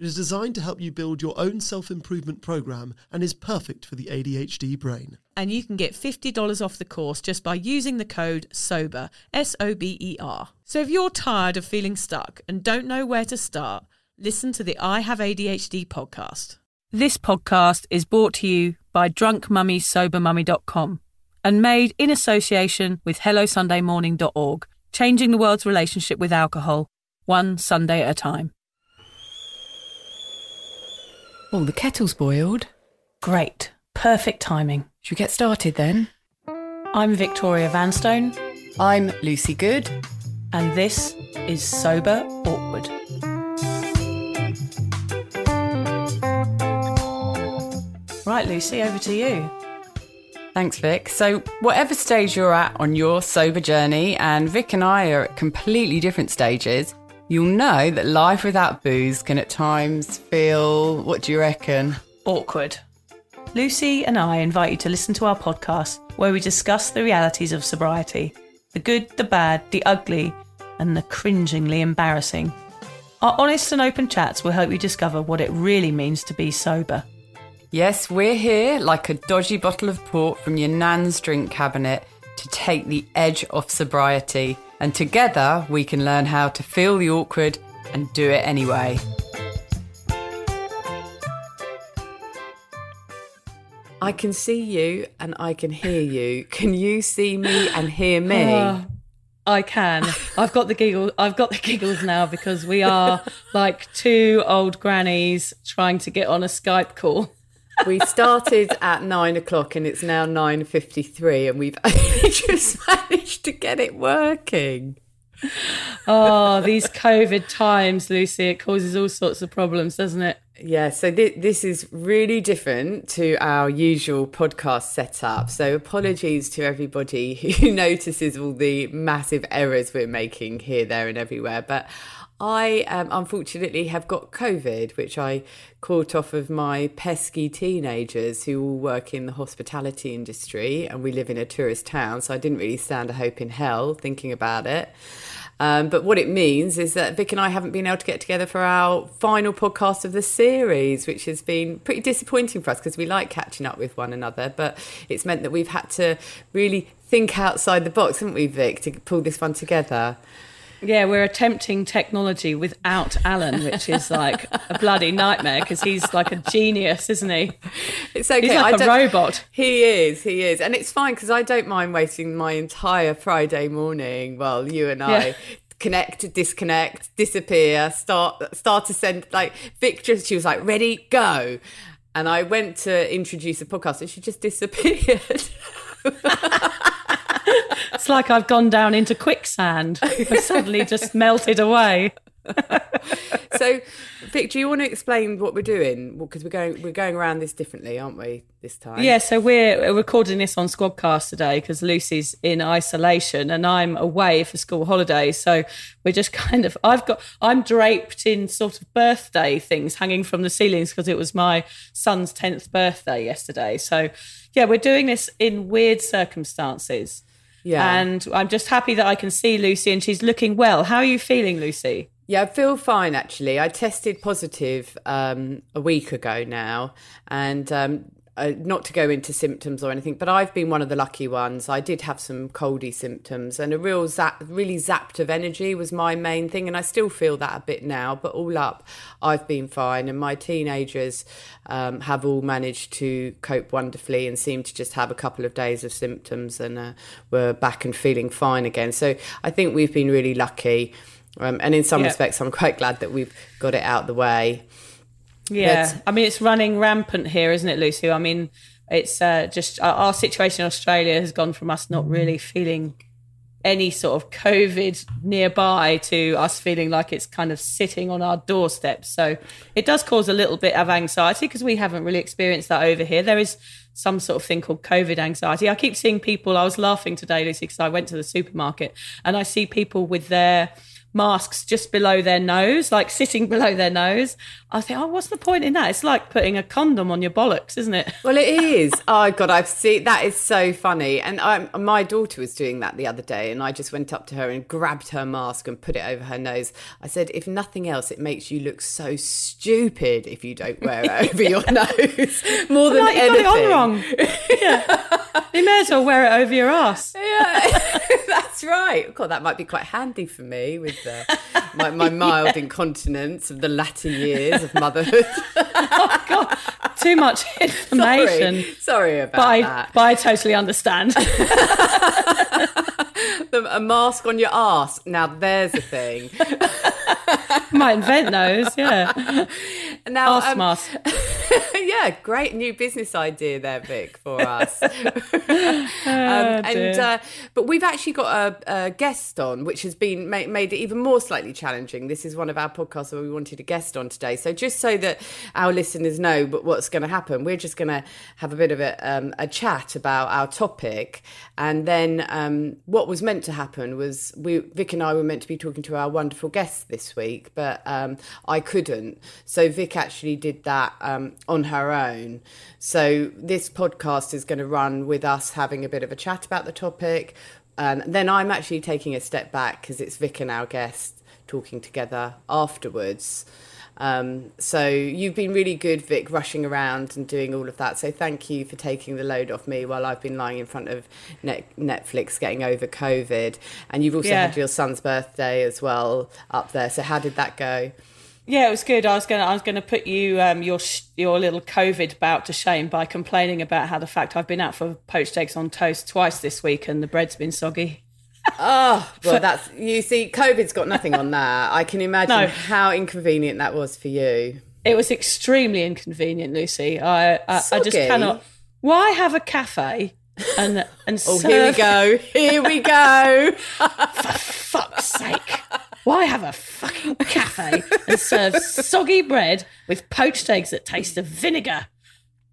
It is designed to help you build your own self improvement program and is perfect for the ADHD brain. And you can get $50 off the course just by using the code SOBER, S O B E R. So if you're tired of feeling stuck and don't know where to start, listen to the I Have ADHD podcast. This podcast is brought to you by drunkmummysobermummy.com and made in association with HelloSundayMorning.org, changing the world's relationship with alcohol, one Sunday at a time. Oh, the kettle's boiled. Great. Perfect timing. Should we get started then? I'm Victoria Vanstone, I'm Lucy Good. and this is Sober Awkward. Right, Lucy, over to you. Thanks, Vic. So, whatever stage you're at on your sober journey, and Vic and I are at completely different stages, you'll know that life without booze can at times feel, what do you reckon? Awkward. Lucy and I invite you to listen to our podcast where we discuss the realities of sobriety the good, the bad, the ugly, and the cringingly embarrassing. Our honest and open chats will help you discover what it really means to be sober. Yes, we're here like a dodgy bottle of port from your nan's drink cabinet to take the edge off sobriety. And together we can learn how to feel the awkward and do it anyway. I can see you and I can hear you. Can you see me and hear me? Ah, I can. I've got the giggle. I've got the giggles now because we are like two old grannies trying to get on a Skype call. We started at nine o'clock and it's now nine fifty-three, and we've only just managed to get it working. Oh, these COVID times, Lucy, it causes all sorts of problems, doesn't it? Yeah, so th- this is really different to our usual podcast setup. So apologies to everybody who notices all the massive errors we're making here, there, and everywhere. But I um, unfortunately have got COVID, which I caught off of my pesky teenagers who all work in the hospitality industry, and we live in a tourist town. So I didn't really stand a hope in hell thinking about it. Um, but what it means is that Vic and I haven't been able to get together for our final podcast of the series, which has been pretty disappointing for us because we like catching up with one another. But it's meant that we've had to really think outside the box, haven't we, Vic, to pull this one together? Yeah, we're attempting technology without Alan, which is like a bloody nightmare because he's like a genius, isn't he? It's okay. He's like I a robot. He is, he is. And it's fine because I don't mind wasting my entire Friday morning while you and I Yeah. connect, disconnect, disappear, start start to send like Vic just she was like, ready, go. And I went to introduce a podcast and she just disappeared. It's like I've gone down into quicksand. I suddenly just melted away. so, Vic, do you want to explain what we're doing? Because we're going we're going around this differently, aren't we? This time. Yeah, so we're recording this on Squadcast today because Lucy's in isolation and I'm away for school holidays. So we're just kind of I've got I'm draped in sort of birthday things hanging from the ceilings because it was my son's tenth birthday yesterday. So yeah, we're doing this in weird circumstances. Yeah. And I'm just happy that I can see Lucy and she's looking well. How are you feeling, Lucy? Yeah, I feel fine actually. I tested positive um, a week ago now, and um, uh, not to go into symptoms or anything, but I've been one of the lucky ones. I did have some coldy symptoms, and a real zap, really zapped of energy was my main thing, and I still feel that a bit now. But all up, I've been fine, and my teenagers um, have all managed to cope wonderfully and seem to just have a couple of days of symptoms, and uh, were back and feeling fine again. So I think we've been really lucky. Um, and in some respects, I'm quite glad that we've got it out the way. Yeah, but, I mean it's running rampant here, isn't it, Lucy? I mean, it's uh, just our, our situation in Australia has gone from us not really feeling any sort of COVID nearby to us feeling like it's kind of sitting on our doorstep. So it does cause a little bit of anxiety because we haven't really experienced that over here. There is some sort of thing called COVID anxiety. I keep seeing people, I was laughing today, Lucy, because I went to the supermarket and I see people with their masks just below their nose, like sitting below their nose. I think, oh, what's the point in that? It's like putting a condom on your bollocks, isn't it? Well, it is. oh God, I've seen that is so funny. And I, my daughter was doing that the other day, and I just went up to her and grabbed her mask and put it over her nose. I said, if nothing else, it makes you look so stupid if you don't wear it over your nose more than like, you anything. Got it on wrong. yeah, you may as well wear it over your ass. Yeah, that's right. God, that might be quite handy for me with my, my mild incontinence of the latter years of motherhood. oh God, too much information. Sorry, Sorry about but I, that. But I totally understand. the, a mask on your ass. Now there's a thing. Might invent those, yeah. Now, um, mask. yeah, great new business idea there, Vic, for us. um, Oh, and uh, but we've actually got a, a guest on, which has been made, made it even more slightly challenging. This is one of our podcasts where we wanted a guest on today. So just so that our listeners know, but what's going to happen, we're just going to have a bit of a, um, a chat about our topic, and then um, what was meant to happen was we Vic and I were meant to be talking to our wonderful guest this week, but um, I couldn't. So Vic actually did that um, on her own. So this podcast is going to run with us having a bit of a chat about the topic. And then I'm actually taking a step back because it's Vic and our guest talking together afterwards. Um, so you've been really good, Vic, rushing around and doing all of that. So thank you for taking the load off me while I've been lying in front of net- Netflix getting over COVID. And you've also Yeah. had your son's birthday as well up there. So how did that go? Yeah, it was good. I was gonna, I was gonna put you, um, your sh- your little COVID bout to shame by complaining about how the fact I've been out for poached eggs on toast twice this week and the bread's been soggy. Oh, well, that's you see, COVID's got nothing on that. I can imagine No. how inconvenient that was for you. It was extremely inconvenient, Lucy. I, I, I just cannot. Why have a cafe and and Oh, serve? here we go. Here we go. fuck's sake. Why have a fucking cafe and serve soggy bread with poached eggs that taste of vinegar?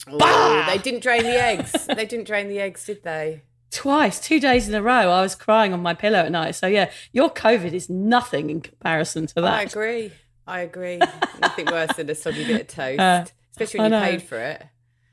Oh, they didn't drain the eggs. They didn't drain the eggs, did they? Twice, two days in a row, I was crying on my pillow at night. So, yeah, your COVID is nothing in comparison to that. I agree. I agree. Nothing worse than a soggy bit of toast, Uh, especially when you paid for it.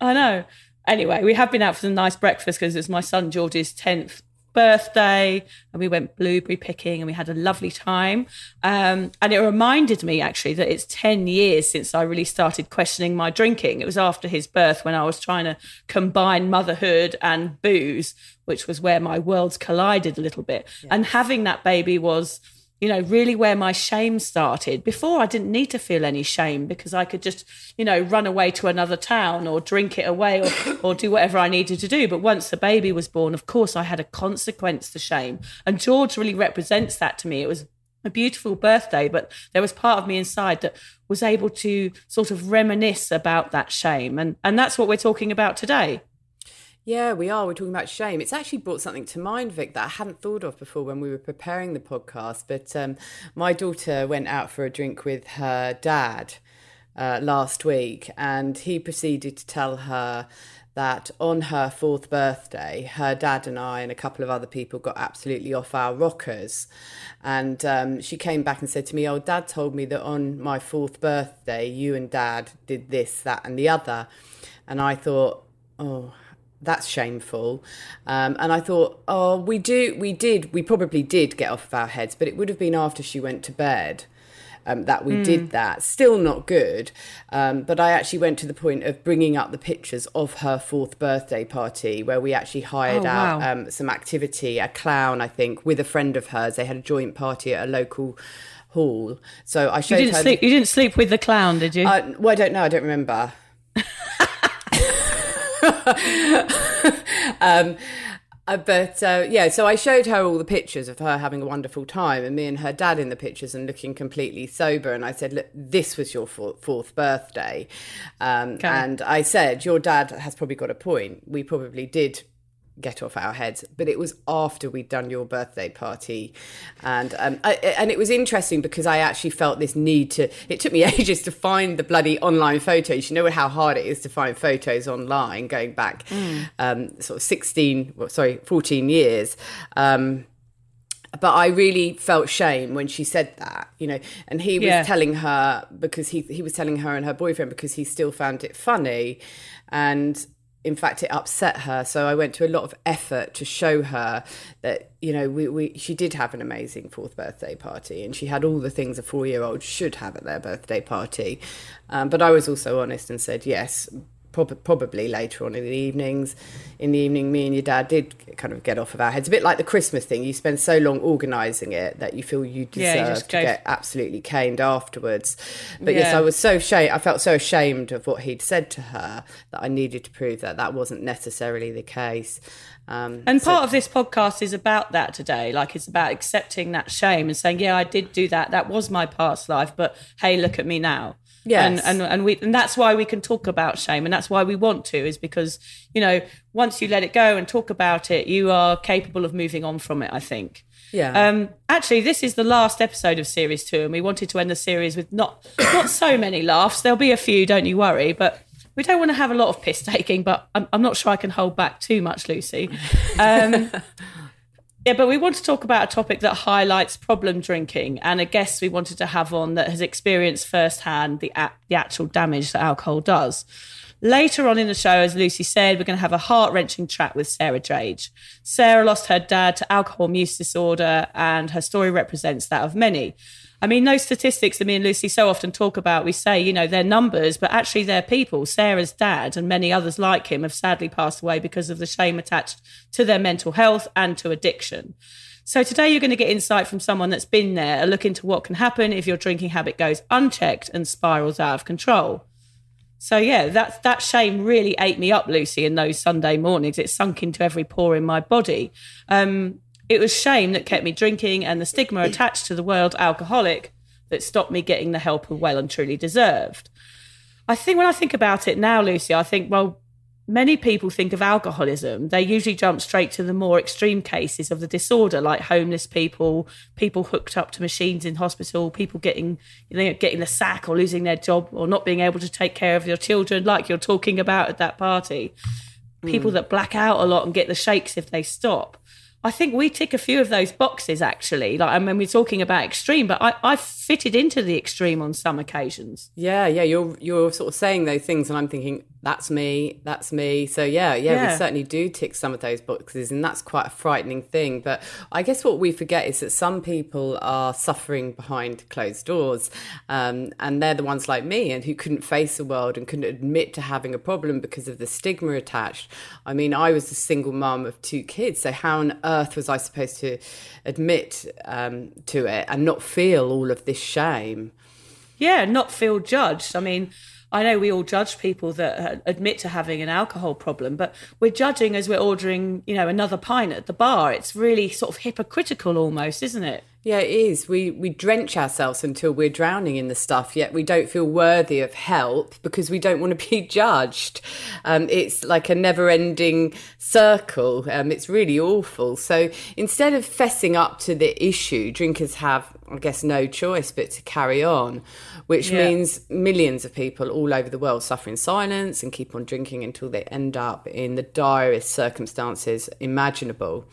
I know. Anyway, we have been out for some nice breakfast because it's my son George's 10th birthday and we went blueberry picking and we had a lovely time. Um, and it reminded me actually that it's 10 years since I really started questioning my drinking. It was after his birth when I was trying to combine motherhood and booze, which was where my worlds collided a little bit. And having that baby was you know, really where my shame started. Before, I didn't need to feel any shame because I could just, you know, run away to another town or drink it away or, or do whatever I needed to do. But once the baby was born, of course, I had a consequence to shame. And George really represents that to me. It was a beautiful birthday, but there was part of me inside that was able to sort of reminisce about that shame. And, and that's what we're talking about today. Yeah, we are. We're talking about shame. It's actually brought something to mind, Vic, that I hadn't thought of before when we were preparing the podcast. But um, my daughter went out for a drink with her dad uh, last week, and he proceeded to tell her that on her fourth birthday, her dad and I and a couple of other people got absolutely off our rockers. And um, she came back and said to me, Oh, dad told me that on my fourth birthday, you and dad did this, that, and the other. And I thought, Oh, that's shameful. Um, and I thought, oh, we do, we did, we probably did get off of our heads, but it would have been after she went to bed. Um, that we mm. did that. Still not good. Um, but I actually went to the point of bringing up the pictures of her fourth birthday party where we actually hired oh, out wow. um, some activity, a clown, I think, with a friend of hers. They had a joint party at a local hall. So I showed you didn't her. Sleep, you didn't sleep with the clown, did you? Uh, well, I don't know. I don't remember. um, uh, but uh, yeah, so I showed her all the pictures of her having a wonderful time, and me and her dad in the pictures and looking completely sober. And I said, "Look, this was your fourth, fourth birthday," um, okay. and I said, "Your dad has probably got a point. We probably did get off our heads. But it was after we'd done your birthday party, and um, I, and it was interesting because I actually felt this need to. It took me ages to find the bloody online photos. You know how hard it is to find photos online going back, mm. um, sort of sixteen, well, sorry, fourteen years. Um, but I really felt shame when she said that, you know, and he was yeah. telling her because he he was telling her and her boyfriend because he still found it funny, and in fact it upset her. So i went to a lot of effort to show her that you know we, we she did have an amazing fourth birthday party and she had all the things a four year old should have at their birthday party. Um, but i was also honest and said yes prob- probably later on in the evenings. In the evening, me and your dad did kind of get off of our heads. A bit like the Christmas thing. You spend so long organising it that you feel you deserve yeah, you to get absolutely caned afterwards. But yeah. yes, I was so ashamed. I felt so ashamed of what he'd said to her that I needed to prove that that wasn't necessarily the case. Um, and part so- of this podcast is about that today. Like it's about accepting that shame and saying, yeah, I did do that. That was my past life, but hey, look at me now. Yes. And, and and we and that's why we can talk about shame and that's why we want to is because you know once you let it go and talk about it you are capable of moving on from it I think. Yeah. Um actually this is the last episode of series 2 and we wanted to end the series with not not so many laughs there'll be a few don't you worry but we don't want to have a lot of piss taking but I'm, I'm not sure I can hold back too much Lucy. Um Yeah, but we want to talk about a topic that highlights problem drinking and a guest we wanted to have on that has experienced firsthand the, the actual damage that alcohol does. Later on in the show, as Lucy said, we're going to have a heart wrenching chat with Sarah Drage. Sarah lost her dad to alcohol use disorder, and her story represents that of many. I mean, those statistics that me and Lucy so often talk about, we say, you know, they're numbers, but actually they're people. Sarah's dad and many others like him have sadly passed away because of the shame attached to their mental health and to addiction. So today you're going to get insight from someone that's been there, a look into what can happen if your drinking habit goes unchecked and spirals out of control. So yeah, that that shame really ate me up, Lucy, in those Sunday mornings. It sunk into every pore in my body. Um, it was shame that kept me drinking and the stigma attached to the word alcoholic that stopped me getting the help I well and truly deserved. I think when I think about it now, Lucy, I think, well, many people think of alcoholism, they usually jump straight to the more extreme cases of the disorder, like homeless people, people hooked up to machines in hospital, people getting you know, getting the sack or losing their job or not being able to take care of their children, like you're talking about at that party. People mm. that black out a lot and get the shakes if they stop. I think we tick a few of those boxes actually. Like, I mean, we're talking about extreme, but I, I fitted into the extreme on some occasions. Yeah, yeah, you're you're sort of saying those things, and I'm thinking that's me, that's me. So yeah, yeah, yeah, we certainly do tick some of those boxes, and that's quite a frightening thing. But I guess what we forget is that some people are suffering behind closed doors, um, and they're the ones like me, and who couldn't face the world and couldn't admit to having a problem because of the stigma attached. I mean, I was a single mum of two kids, so how on earth earth was I supposed to admit um, to it and not feel all of this shame? Yeah, not feel judged. I mean, I know we all judge people that uh, admit to having an alcohol problem, but we're judging as we're ordering, you know, another pint at the bar. It's really sort of hypocritical almost, isn't it? Yeah, it is. We we drench ourselves until we're drowning in the stuff, yet we don't feel worthy of help because we don't want to be judged. Um, it's like a never-ending circle. Um, it's really awful. So instead of fessing up to the issue, drinkers have, I guess, no choice but to carry on, which Yeah. means millions of people all over the world suffer in silence and keep on drinking until they end up in the direst circumstances imaginable.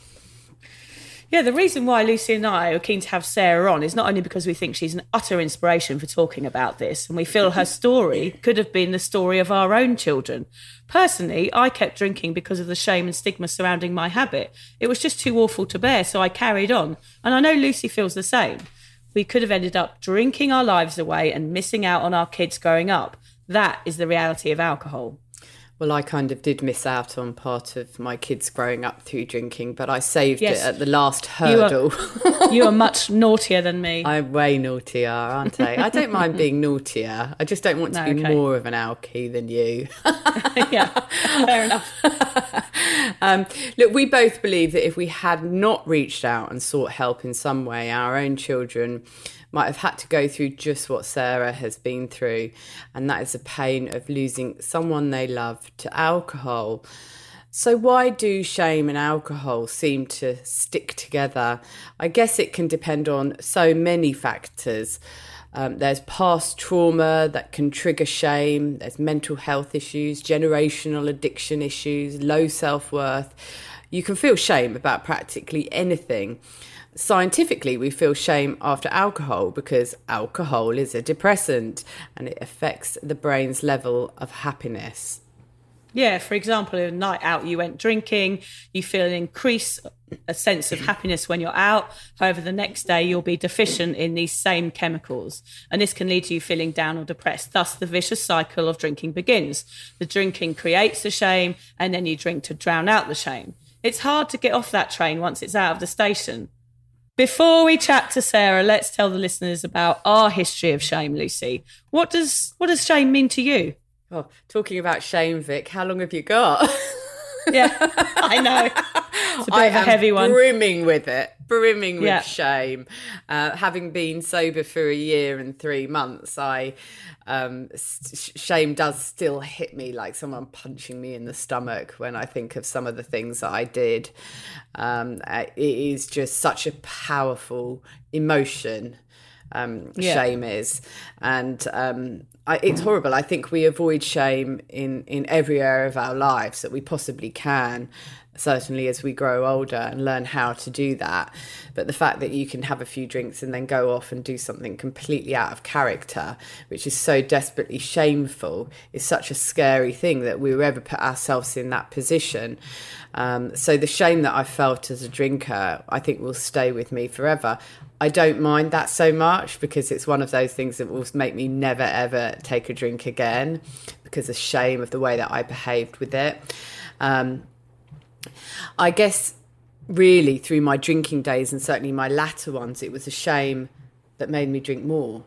Yeah, the reason why Lucy and I are keen to have Sarah on is not only because we think she's an utter inspiration for talking about this, and we feel her story could have been the story of our own children. Personally, I kept drinking because of the shame and stigma surrounding my habit. It was just too awful to bear, so I carried on. And I know Lucy feels the same. We could have ended up drinking our lives away and missing out on our kids growing up. That is the reality of alcohol. Well, I kind of did miss out on part of my kids growing up through drinking, but I saved Yes. it at the last You are- hurdle. You are much naughtier than me. I'm way naughtier, aren't I? I don't mind being naughtier. I just don't want to No, be okay. more of an alky than you. yeah, fair enough. Um, look, we both believe that if we had not reached out and sought help in some way, our own children might have had to go through just what Sarah has been through, and that is the pain of losing someone they love to alcohol. So, why do shame and alcohol seem to stick together? I guess it can depend on so many factors. Um, there's past trauma that can trigger shame, there's mental health issues, generational addiction issues, low self worth. You can feel shame about practically anything. Scientifically, we feel shame after alcohol because alcohol is a depressant and it affects the brain's level of happiness. Yeah, for example, a night out you went drinking, you feel an increase a sense of happiness when you're out. However, the next day you'll be deficient in these same chemicals. And this can lead to you feeling down or depressed. Thus, the vicious cycle of drinking begins. The drinking creates the shame, and then you drink to drown out the shame. It's hard to get off that train once it's out of the station. Before we chat to Sarah, let's tell the listeners about our history of shame, Lucy. What does what does shame mean to you? Oh, talking about shame, Vic, how long have you got? Yeah, I know. It's a bit I of a heavy one. brimming with it, brimming with Yeah. shame. Uh, having been sober for a year and three months, I um, shame does still hit me like someone punching me in the stomach when I think of some of the things that I did. Um, it is just such a powerful emotion. Um, Yeah. Shame is, and um, I, it's horrible. I think we avoid shame in in every area of our lives that we possibly can certainly as we grow older and learn how to do that. But the fact that you can have a few drinks and then go off and do something completely out of character, which is so desperately shameful, is such a scary thing that we will ever put ourselves in that position. Um, so the shame that I felt as a drinker, I think will stay with me forever. I don't mind that so much because it's one of those things that will make me never ever take a drink again because of shame of the way that I behaved with it. Um, I guess really through my drinking days and certainly my latter ones, it was a shame that made me drink more.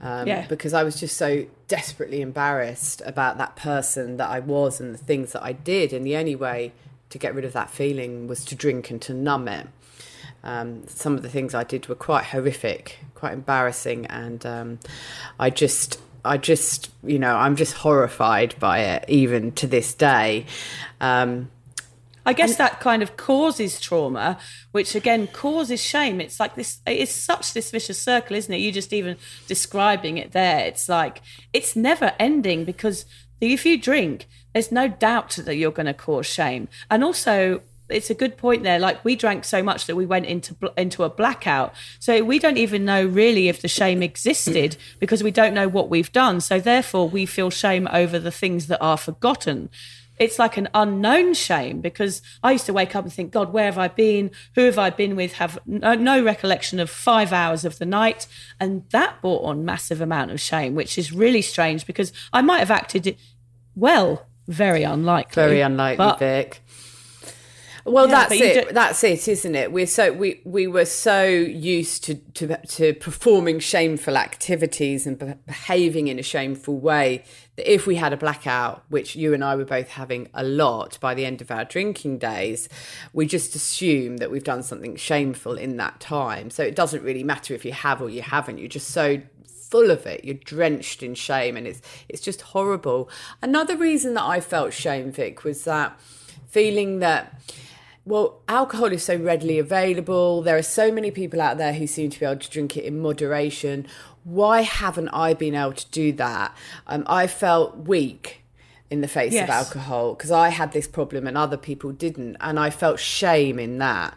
Um, Yeah. Because I was just so desperately embarrassed about that person that I was and the things that I did. And the only way to get rid of that feeling was to drink and to numb it. Um, some of the things I did were quite horrific, quite embarrassing, and um, I just, I just, you know, I'm just horrified by it even to this day. Um, I guess that kind of causes trauma, which again causes shame. It's like this, it's such this vicious circle, isn't it? You just even describing it there. It's like, it's never ending because if you drink, there's no doubt that you're going to cause shame. And also, it's a good point there. Like we drank so much that we went into into a blackout. So we don't even know really if the shame existed because we don't know what we've done. So therefore, we feel shame over the things that are forgotten it's like an unknown shame because I used to wake up and think, God, where have I been? Who have I been with? Have no, no recollection of five hours of the night. And that brought on massive amount of shame, which is really strange because I might have acted well, very unlikely. very unlikely, Vic. Well, Yeah, that's it. That's it, isn't it? We're so we we were so used to to, to performing shameful activities and be- behaving in a shameful way that if we had a blackout, which you and I were both having a lot by the end of our drinking days, we just assume that we've done something shameful in that time. So it doesn't really matter if you have or you haven't. You're just so full of it. You're drenched in shame, and it's it's just horrible. Another reason that I felt shame, Vic, was that feeling that well, alcohol is so readily available. There are so many people out there who seem to be able to drink it in moderation. Why haven't I been able to do that? Um, I felt weak in the face Yes. of alcohol because I had this problem and other people didn't. And I felt shame in that.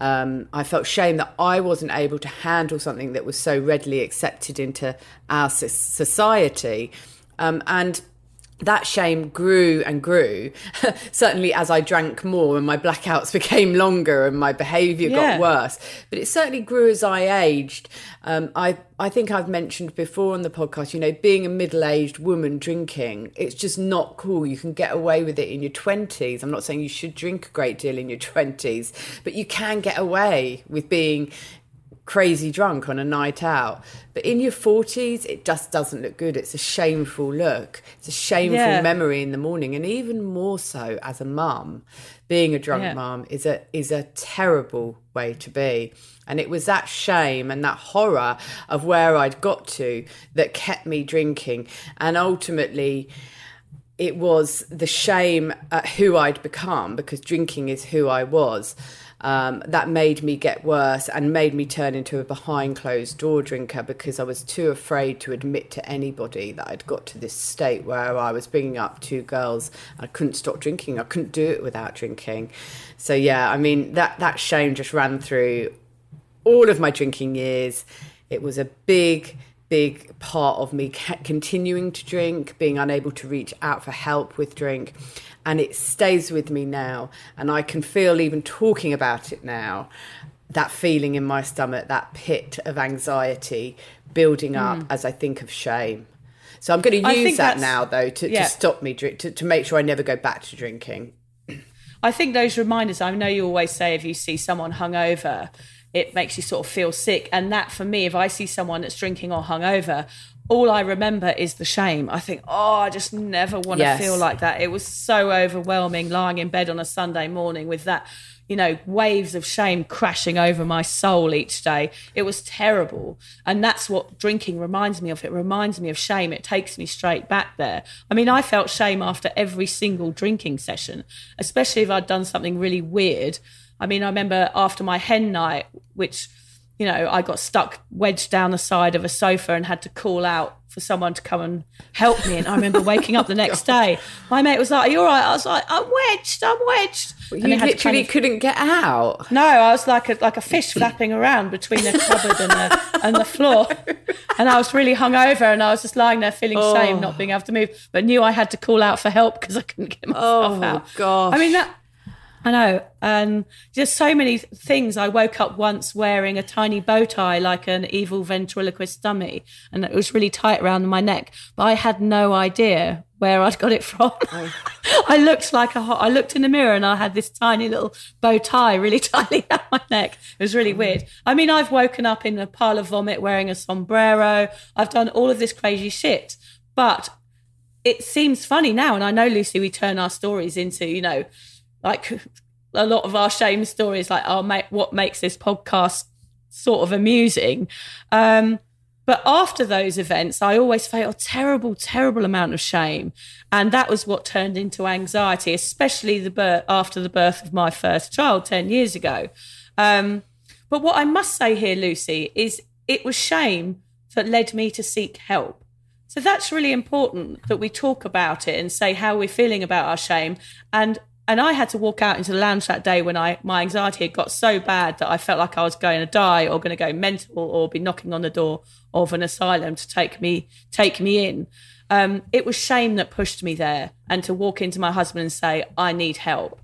Um, I felt shame that I wasn't able to handle something that was so readily accepted into our society. Um, and that shame grew and grew, certainly as I drank more and my blackouts became longer and my behaviour Yeah. got worse. But it certainly grew as I aged. Um, I, I think I've mentioned before on the podcast, you know, being a middle aged woman drinking, it's just not cool. You can get away with it in your 20s. I'm not saying you should drink a great deal in your 20s, but you can get away with being crazy drunk on a night out. But in your 40s, it just doesn't look good. It's a shameful look. It's a shameful Yeah. memory in the morning. And even more so as a mum, being a drunk Yeah. mum is a is a terrible way to be. And it was that shame and that horror of where I'd got to that kept me drinking. And ultimately it was the shame at who I'd become because drinking is who I was. Um, that made me get worse and made me turn into a behind closed door drinker because I was too afraid to admit to anybody that I'd got to this state where I was bringing up two girls. I couldn't stop drinking. I couldn't do it without drinking. So yeah, I mean that that shame just ran through all of my drinking years. It was a big, big part of me continuing to drink, being unable to reach out for help with drink. And it stays with me now. And I can feel, even talking about it now, that feeling in my stomach, that pit of anxiety building up mm. as I think of shame. So I'm going. To use that now, though, to, yeah. to stop me drink, to, to make sure I never go back to drinking. I think those reminders, I know you always say if you see someone hungover, it makes you sort of feel sick. And that for me, if I see someone that's drinking or hungover, all I remember is the shame. I think, oh, I just never want to Yes. feel like that. It was so overwhelming lying in bed on a Sunday morning with that, you know, waves of shame crashing over my soul each day. It was terrible. And that's what drinking reminds me of. It reminds me of shame. It takes me straight back there. I mean, I felt shame after every single drinking session, especially if I'd done something really weird. I mean, I remember after my hen night, which, you know, I got stuck wedged down the side of a sofa and had to call out for someone to come and help me. And I remember waking up the oh next day. My mate was like, Are you all right? I was like, I'm wedged, I'm wedged. You had to literally kind of- couldn't get out. no, I was like a like a fish flapping around between the cupboard and the and the floor, and I was really hungover, and I was just lying there feeling shame, oh. not being able to move, but knew I had to call out for help because I couldn't get myself Oh, out. Oh gosh. I mean that. I know, and just so many things. I woke up once wearing a tiny bow tie like an evil ventriloquist dummy, and it was really tight around my neck. But I had no idea where I'd got it from. Oh. I looked like a. hot, I looked in the mirror and I had this tiny little bow tie really tightly around my neck. It was really weird. I mean, I've woken up in a pile of vomit wearing a sombrero. I've done all of this crazy shit, but it seems funny now. And I know, Lucy, we turn our stories into, you know, like a lot of our shame stories, like, mate, what makes this podcast sort of amusing. Um, but after those events, I always felt a terrible, terrible amount of shame. And that was what turned into anxiety, especially the birth, after the birth of my first child 10 years ago. Um, but what I must say here, Lucy, is it was shame that led me to seek help. So that's really important that we talk about it and say how we're feeling about our shame. And and I had to walk out into the lounge that day when I my anxiety had got so bad that I felt like I was going to die or going to go mental or be knocking on the door of an asylum to take me take me in. Um, it was shame that pushed me there, and to walk into my husband and say I need help.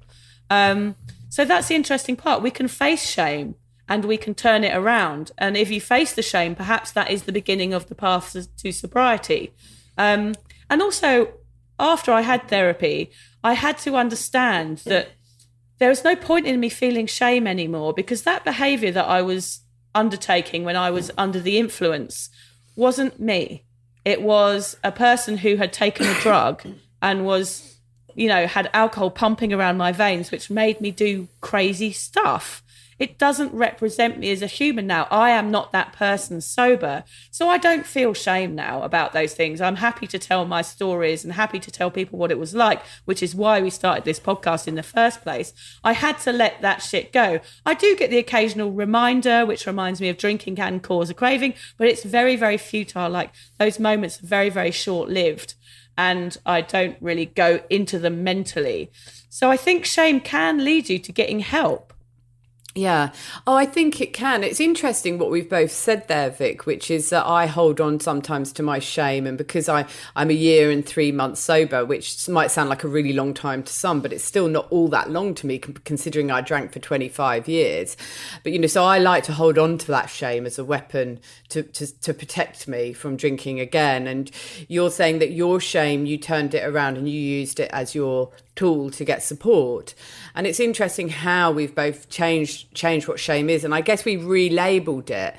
Um, so that's the interesting part. We can face shame and we can turn it around. And if you face the shame, perhaps that is the beginning of the path to, sobriety. Um, and also, after I had therapy, I had to understand that there was no point in me feeling shame anymore because that behavior that I was undertaking when I was under the influence wasn't me. It was a person who had taken a drug and was, you know, had alcohol pumping around my veins, which made me do crazy stuff it doesn't represent me as a human now. I am not that person sober. So I don't feel shame now about those things. I'm happy to tell my stories and happy to tell people what it was like, which is why we started this podcast in the first place. I had to let that shit go. I do get the occasional reminder, which reminds me of drinking can cause a craving, but it's very, very futile. Like those moments are very, very short lived. And I don't really go into them mentally. So I think shame can lead you to getting help. Yeah. Oh, I think it can. It's interesting what we've both said there, Vic, which is that I hold on sometimes to my shame. And because I, I'm a year and three months sober, which might sound like a really long time to some, but it's still not all that long to me, considering I drank for 25 years. But, you know, so I like to hold on to that shame as a weapon to, to, to protect me from drinking again. And you're saying that your shame, you turned it around and you used it as your tool to get support. And it's interesting how we've both changed changed what shame is. And I guess we relabeled it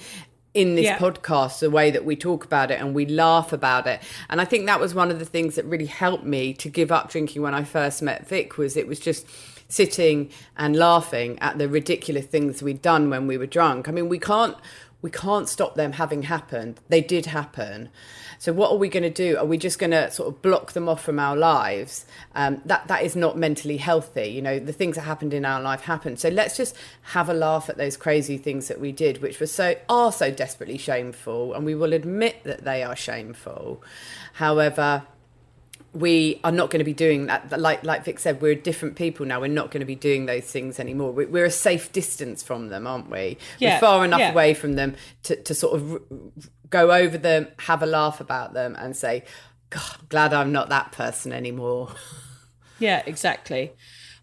in this yeah. podcast the way that we talk about it and we laugh about it and i think that was one of the things that really helped me to give up drinking when i first met vic was it was just sitting and laughing at the ridiculous things we'd done when we were drunk i mean we can't we can't stop them having happened they did happen so what are we going to do? Are we just going to sort of block them off from our lives? Um, that that is not mentally healthy. You know, the things that happened in our life happened. So let's just have a laugh at those crazy things that we did, which were so are so desperately shameful, and we will admit that they are shameful. However, we are not going to be doing that. Like like Vic said, we're different people now. We're not going to be doing those things anymore. We're a safe distance from them, aren't we? Yeah, we're far enough yeah. away from them to, to sort of go over them, have a laugh about them, and say, God, I'm glad I'm not that person anymore. Yeah, exactly.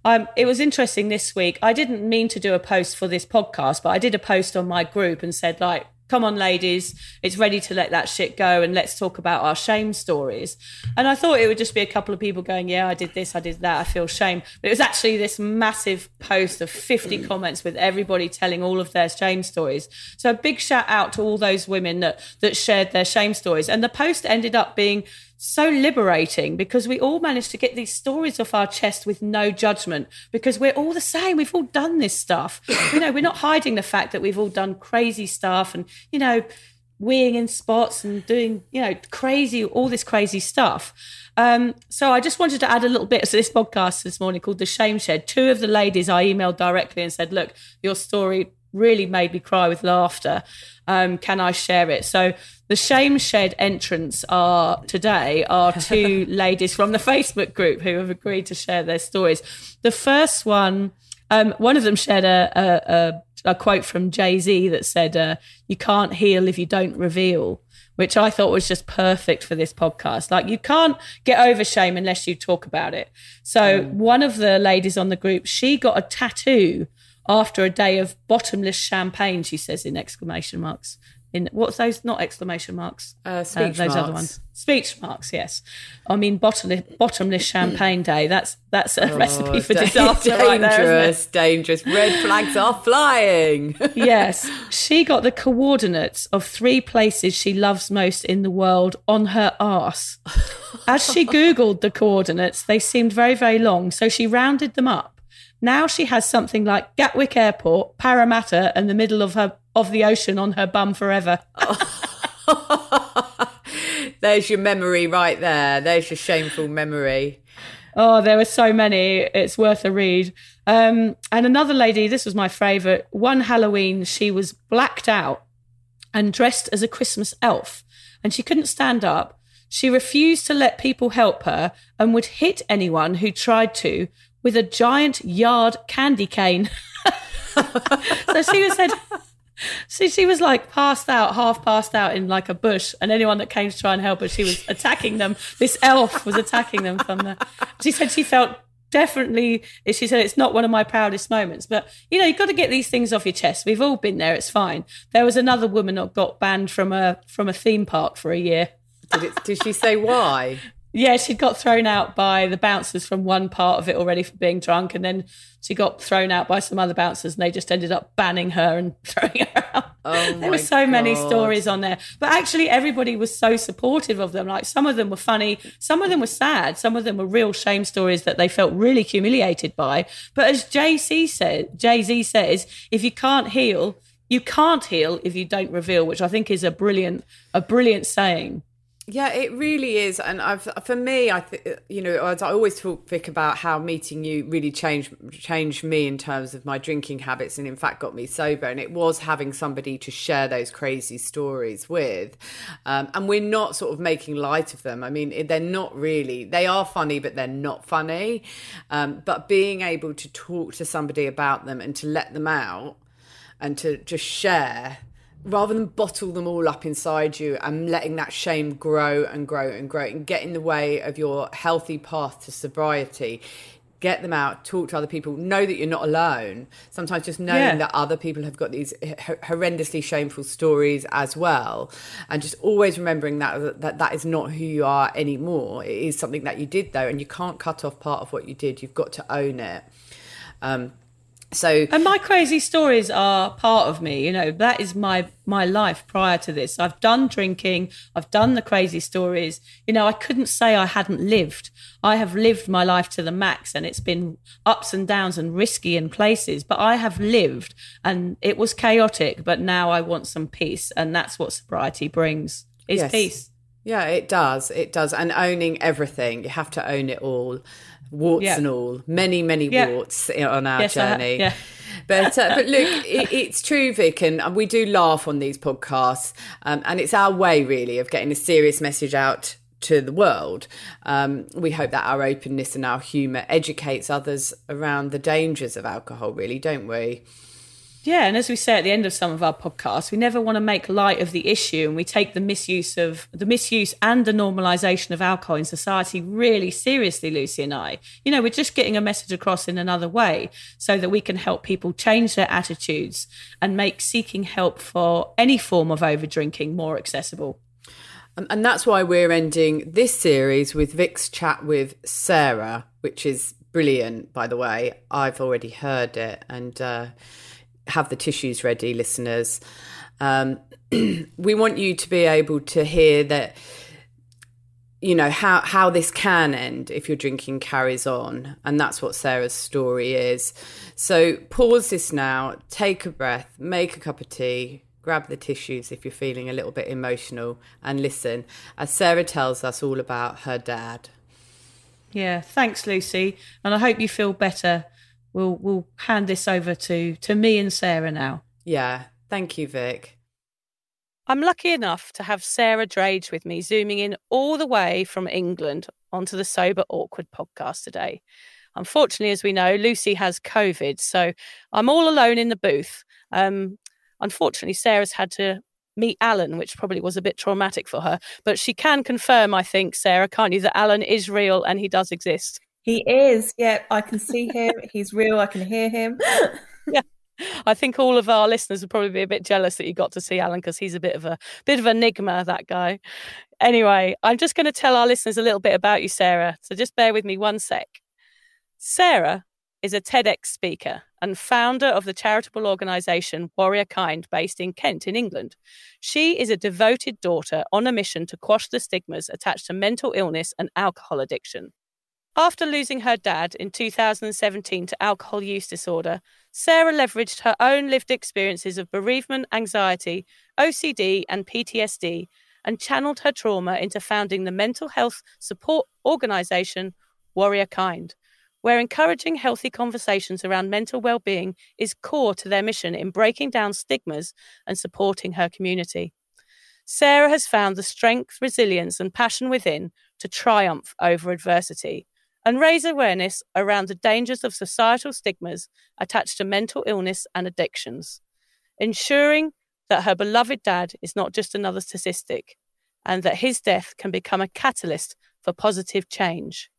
Um, it was interesting this week. I didn't mean to do a post for this podcast, but I did a post on my group and said, like, come on, ladies, it's ready to let that shit go and let's talk about our shame stories. And I thought it would just be a couple of people going, yeah, I did this, I did that, I feel shame. But it was actually this massive post of 50 mm. comments with everybody telling all of their shame stories. So a big shout out to all those women that, that shared their shame stories. And the post ended up being so liberating because we all managed to get these stories off our chest with no judgment because we're all the same. We've all done this stuff. you know, we're not hiding the fact that we've all done crazy stuff and, you know, weeing in spots and doing, you know, crazy, all this crazy stuff. Um, so I just wanted to add a little bit to this podcast this morning called The Shame Shed. Two of the ladies I emailed directly and said, look, your story really made me cry with laughter. Um, can I share it? So the shame shed entrants are today are two ladies from the Facebook group who have agreed to share their stories. The first one, um, one of them shared a, a, a, a quote from Jay Z that said, uh, "You can't heal if you don't reveal." Which I thought was just perfect for this podcast. Like, you can't get over shame unless you talk about it. So, mm. one of the ladies on the group, she got a tattoo after a day of bottomless champagne, she says in exclamation marks. In what's those? Not exclamation marks. Uh, speech uh, those marks. other ones. Speech marks. Yes. I mean bottomless, bottomless champagne day. That's that's a oh, recipe for disaster. Dangerous, right there, dangerous. Red flags are flying. yes, she got the coordinates of three places she loves most in the world on her arse. As she googled the coordinates, they seemed very very long, so she rounded them up now she has something like Gatwick Airport, Parramatta, and the middle of her of the ocean on her bum forever. There's your memory right there. There's your shameful memory. Oh, there were so many. It's worth a read. Um, and another lady, this was my favourite. One Halloween, she was blacked out and dressed as a Christmas elf, and she couldn't stand up. She refused to let people help her and would hit anyone who tried to with a giant yard candy cane. so she was said, so she was like passed out, half passed out in like a bush, and anyone that came to try and help her, she was attacking them. This elf was attacking them from there. She said she felt definitely. She said it's not one of my proudest moments, but you know you've got to get these things off your chest. We've all been there. It's fine. There was another woman that got banned from a from a theme park for a year. Did, it, did she say why? Yeah, she got thrown out by the bouncers from one part of it already for being drunk, and then she got thrown out by some other bouncers, and they just ended up banning her and throwing her out. Oh there were so many stories on there, but actually everybody was so supportive of them. Like some of them were funny, some of them were sad, some of them were real shame stories that they felt really humiliated by. But as Jay Z said, Jay Z says, if you can't heal, you can't heal if you don't reveal, which I think is a brilliant, a brilliant saying. Yeah, it really is, and I've for me, I th- you know, I always talk Vic about how meeting you really changed changed me in terms of my drinking habits, and in fact got me sober. And it was having somebody to share those crazy stories with, um, and we're not sort of making light of them. I mean, they're not really. They are funny, but they're not funny. Um, but being able to talk to somebody about them and to let them out, and to just share rather than bottle them all up inside you and letting that shame grow and grow and grow and get in the way of your healthy path to sobriety get them out talk to other people know that you're not alone. Sometimes just knowing yeah. that other people have got these horrendously shameful stories as well. And just always remembering that that that is not who you are anymore. It is something that you did though and you can't cut off part of what you did. You've got to own it. Um, so and my crazy stories are part of me you know that is my my life prior to this. I've done drinking i've done the crazy stories. You know i couldn't say i hadn't lived. I have lived my life to the max and it's been ups and downs and risky in places but i have lived and it was chaotic but now i want some peace and that's what sobriety brings is yes. peace. Yeah it does. It does. And owning everything you have to own it all warts yeah. and all, many, many yeah. warts on our yes, journey. Yeah. But uh, but look, it, it's true, Vic, and we do laugh on these podcasts, um, and it's our way really of getting a serious message out to the world. Um, we hope that our openness and our humour educates others around the dangers of alcohol, really, don't we? Yeah, and as we say at the end of some of our podcasts, we never want to make light of the issue, and we take the misuse of the misuse and the normalisation of alcohol in society really seriously. Lucy and I, you know, we're just getting a message across in another way, so that we can help people change their attitudes and make seeking help for any form of over drinking more accessible. And that's why we're ending this series with Vic's chat with Sarah, which is brilliant, by the way. I've already heard it, and. Uh, have the tissues ready, listeners. Um, we want you to be able to hear that you know how how this can end if your drinking carries on. And that's what Sarah's story is. So pause this now take a breath make a cup of tea grab the tissues if you're feeling a little bit emotional and listen as Sarah tells us all about her dad. Yeah thanks Lucy. And I hope you feel better we'll we'll hand this over to to me and Sarah now. Yeah, thank you, Vic. I'm lucky enough to have Sarah Drage with me, zooming in all the way from England onto the Sober Awkward podcast today. Unfortunately, as we know, Lucy has COVID, so I'm all alone in the booth. Um, unfortunately, Sarah's had to meet Alan, which probably was a bit traumatic for her. But she can confirm, I think, Sarah, can't you, that Alan is real and he does exist. He is. Yeah, I can see him. He's real. I can hear him. yeah. I think all of our listeners would probably be a bit jealous that you got to see Alan because he's a bit of a bit of enigma, that guy. Anyway, I'm just going to tell our listeners a little bit about you, Sarah. So just bear with me one sec. Sarah is a TEDx speaker and founder of the charitable organisation Warrior Kind, based in Kent, in England. She is a devoted daughter on a mission to quash the stigmas attached to mental illness and alcohol addiction. After losing her dad in 2017 to alcohol use disorder, Sarah leveraged her own lived experiences of bereavement, anxiety, OCD, and PTSD and channeled her trauma into founding the mental health support organisation Warrior Kind, where encouraging healthy conversations around mental well-being is core to their mission in breaking down stigmas and supporting her community. Sarah has found the strength, resilience, and passion within to triumph over adversity and raise awareness around the dangers of societal stigmas attached to mental illness and addictions, ensuring that her beloved dad is not just another statistic and that his death can become a catalyst for positive change.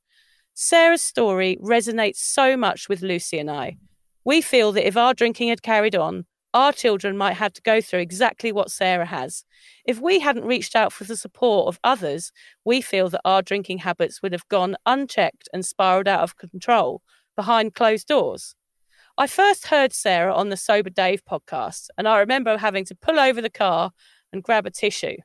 Sarah's story resonates so much with Lucy and I. We feel that if our drinking had carried on, our children might have to go through exactly what Sarah has. If we hadn't reached out for the support of others, we feel that our drinking habits would have gone unchecked and spiraled out of control behind closed doors. I first heard Sarah on the Sober Dave podcast, and I remember having to pull over the car and grab a tissue.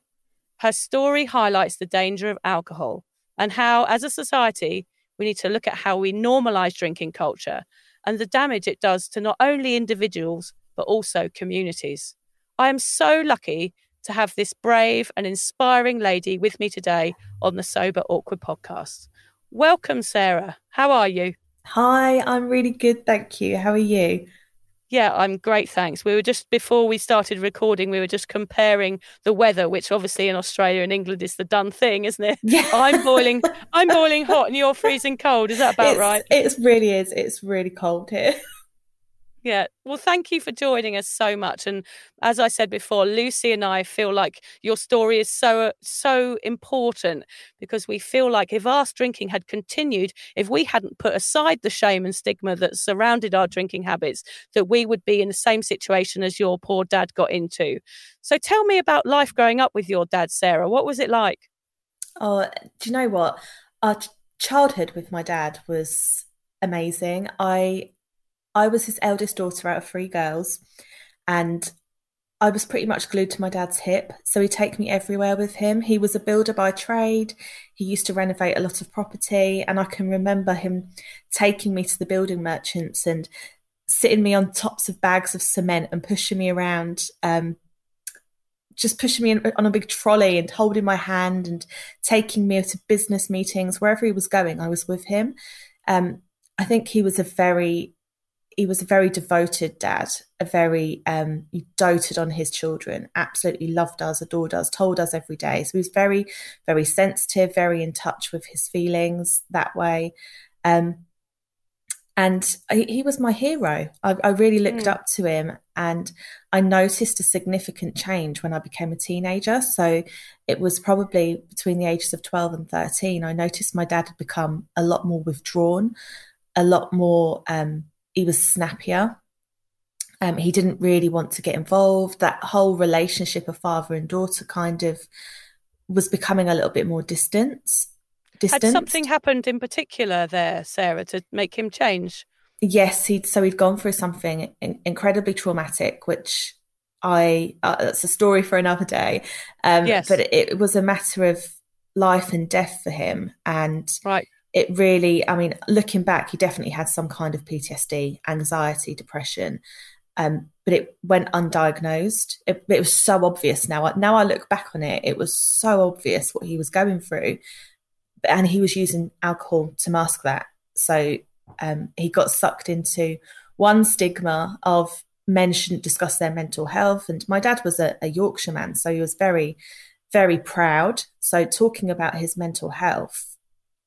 Her story highlights the danger of alcohol and how, as a society, we need to look at how we normalize drinking culture and the damage it does to not only individuals, but also communities. I am so lucky to have this brave and inspiring lady with me today on the Sober Awkward podcast. Welcome, Sarah. How are you? Hi, I'm really good, thank you. How are you? Yeah, I'm great, thanks. We were just before we started recording, we were just comparing the weather, which obviously in Australia and England is the done thing, isn't it? Yeah. I'm boiling I'm boiling hot and you're freezing cold. Is that about it's, right? It really is. It's really cold here. Yeah. Well, thank you for joining us so much. And as I said before, Lucy and I feel like your story is so, uh, so important because we feel like if our drinking had continued, if we hadn't put aside the shame and stigma that surrounded our drinking habits, that we would be in the same situation as your poor dad got into. So tell me about life growing up with your dad, Sarah. What was it like? Oh, do you know what? Our childhood with my dad was amazing. I I was his eldest daughter out of three girls, and I was pretty much glued to my dad's hip. So he'd take me everywhere with him. He was a builder by trade. He used to renovate a lot of property. And I can remember him taking me to the building merchants and sitting me on tops of bags of cement and pushing me around, um, just pushing me on a big trolley and holding my hand and taking me to business meetings. Wherever he was going, I was with him. Um, I think he was a very he was a very devoted dad, a very um, he doted on his children, absolutely loved us, adored us, told us every day. So he was very, very sensitive, very in touch with his feelings that way. Um, and he, he, was my hero. I, I really looked mm. up to him, and I noticed a significant change when I became a teenager. So it was probably between the ages of 12 and 13. I noticed my dad had become a lot more withdrawn, a lot more um, he was snappier. Um, he didn't really want to get involved. That whole relationship of father and daughter kind of was becoming a little bit more distant. Had something happened in particular there, Sarah, to make him change? Yes, he'd so he'd gone through something in, incredibly traumatic, which I uh, that's a story for another day. Um, yes. but it, it was a matter of life and death for him, and right it really, I mean, looking back, he definitely had some kind of PTSD, anxiety, depression, um, but it went undiagnosed. It, it, was so obvious now. Now I look back on it, it was so obvious what he was going through, and he was using alcohol to mask that. So um, he got sucked into one stigma of men shouldn't discuss their mental health, and my dad was a, a Yorkshire man, so he was very, very proud. So talking about his mental health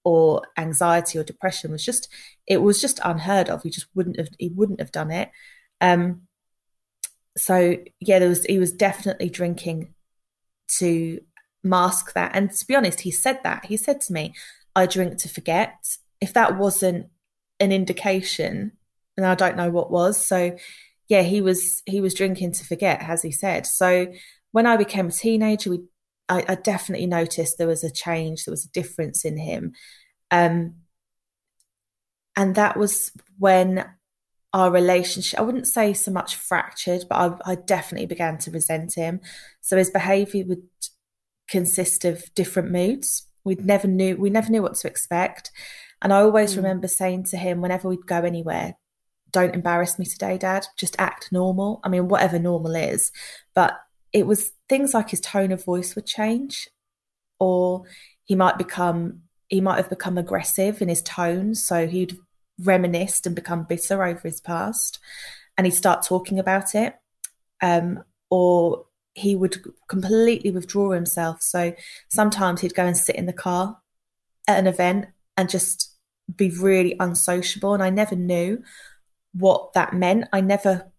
or anxiety or depression was just it was just unheard of. He just wouldn't have he wouldn't have done it. Um, so yeah, there was he was definitely drinking to mask that. And to be honest, he said that. He said to me, I drink to forget. If that wasn't an indication, and I don't know what was. So yeah, he was he was drinking to forget, as he said. So when I became a teenager, we I, I, definitely noticed there was a change, there was a difference in him. Um, and that was when our relationship, I wouldn't say so much fractured, but I, I definitely began to resent him. So his behavior would consist of different moods. We never knew, we never knew what to expect. And I always mm. remember saying to him, whenever we'd go anywhere, don't embarrass me today, dad. Just act normal. I mean, whatever normal is. But it was things like his tone of voice would change, or he might become he might have become aggressive in his tone, so he'd reminisced and become bitter over his past, and he'd start talking about it, um, or he would completely withdraw himself. So sometimes he'd go and sit in the car at an event and just be really unsociable, and I never knew what that meant. I never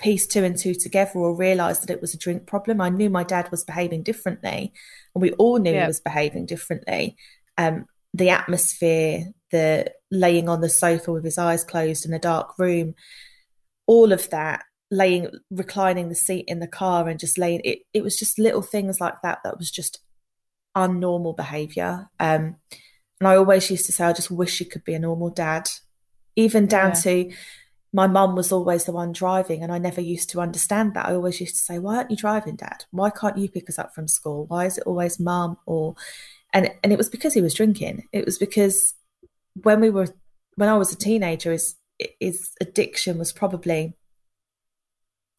piece two and two together or realize that it was a drink problem. I knew my dad was behaving differently, and we all knew yeah. he was behaving differently. Um, the atmosphere, the laying on the sofa with his eyes closed in a dark room, all of that laying reclining the seat in the car and just laying it it was just little things like that that was just unnormal behavior um and i always used to say i just wish he could be a normal dad even down yeah. to my mum was always the one driving and i never used to understand that i always used to say why aren't you driving dad why can't you pick us up from school why is it always mum or and and it was because he was drinking it was because when we were when i was a teenager his his addiction was probably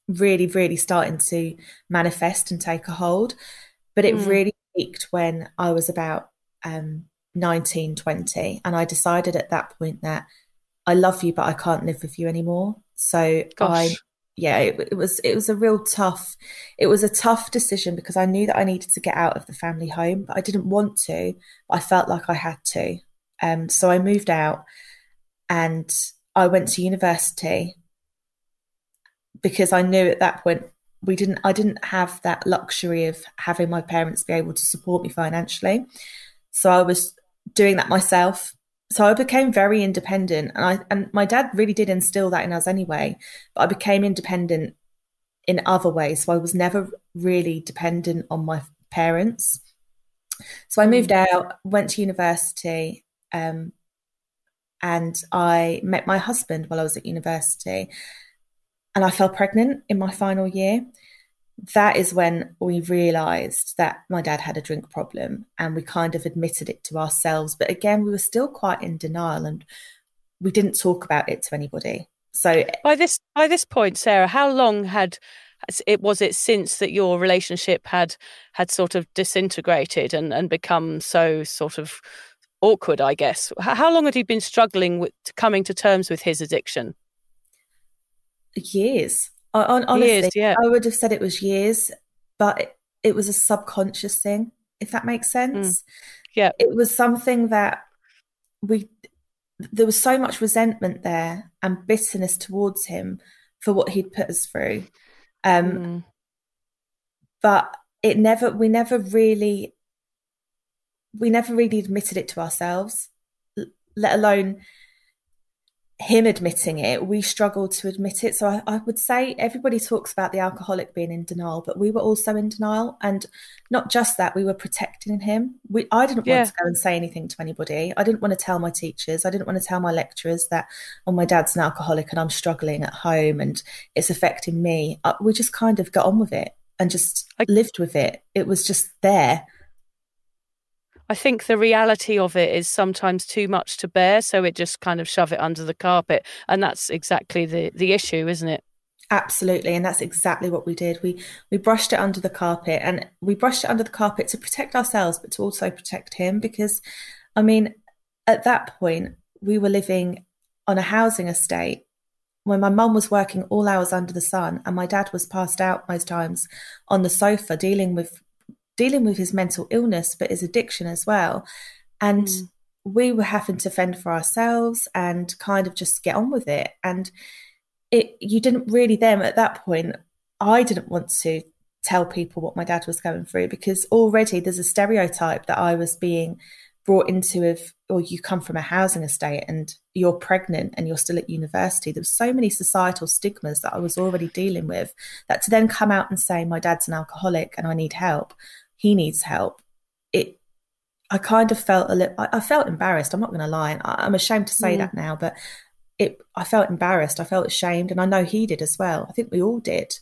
really, really starting to manifest and take a hold. But it mm. really peaked when I was about um, 19, 20. And I decided at that point that I love you, but I can't live with you anymore. So Gosh. I, yeah, it, it, was it was a real tough. It was a tough decision because I knew that I needed to get out of the family home, but I didn't want to. But I felt like I had to. Um, so I moved out, and I went to university because I knew at that point we didn't I didn't have that luxury of having my parents be able to support me financially. So I was doing that myself. So I became very independent and I and my dad really did instill that in us anyway, but I became independent in other ways. So I was never really dependent on my parents. So I moved mm. out, went to university, um, and I met my husband while I was at university and I fell pregnant in my final year, that is when we realized that my dad had a drink problem and we kind of admitted it to ourselves. But again, we were still quite in denial and we didn't talk about it to anybody. So by this by this point, Sarah, how long had it was it since that your relationship had had sort of disintegrated and, and become so sort of awkward, I guess. How long had he been struggling with coming to terms with his addiction? years. I, honestly, years, yeah. I would have said it was years, but it, it was a subconscious thing, if that makes sense. Mm. Yeah. It was something that we, there was so much resentment there and bitterness towards him for what he'd put us through. Um, mm. But it never, we never really, we never really admitted it to ourselves, let alone him admitting it, we struggled to admit it. So I, I, would say everybody talks about the alcoholic being in denial, but we were also in denial. And not just that, we were protecting him. We, I didn't yeah. want to go and say anything to anybody. I didn't want to tell my teachers. I didn't want to tell my lecturers that, oh, my dad's an alcoholic and I'm struggling at home and it's affecting me. Uh, we just kind of got on with it and just I, lived with it. It was just there. I think the reality of it is sometimes too much to bear, so it just kind of shove it under the carpet, and that's exactly the the issue, isn't it? Absolutely, and that's exactly what we did. We we brushed it under the carpet, and we brushed it under the carpet to protect ourselves, but to also protect him. Because, I mean, at that point, we were living on a housing estate when my mum was working all hours under the sun, and my dad was passed out most times on the sofa dealing with dealing with his mental illness, but his addiction as well. And mm. we were having to fend for ourselves and kind of just get on with it. And it, you didn't really then at that point, I didn't want to tell people what my dad was going through because already there's a stereotype that I was being brought into of or you come from a housing estate and you're pregnant and you're still at university there there's so many societal stigmas that I was already dealing with that to then come out and say my dad's an alcoholic and I need help he needs help. It, I kind of felt a little, I, I felt embarrassed. I'm not going to lie. I, am ashamed to say mm. that now, but it, I felt embarrassed. I felt ashamed. And I know he did as well. I think we all did.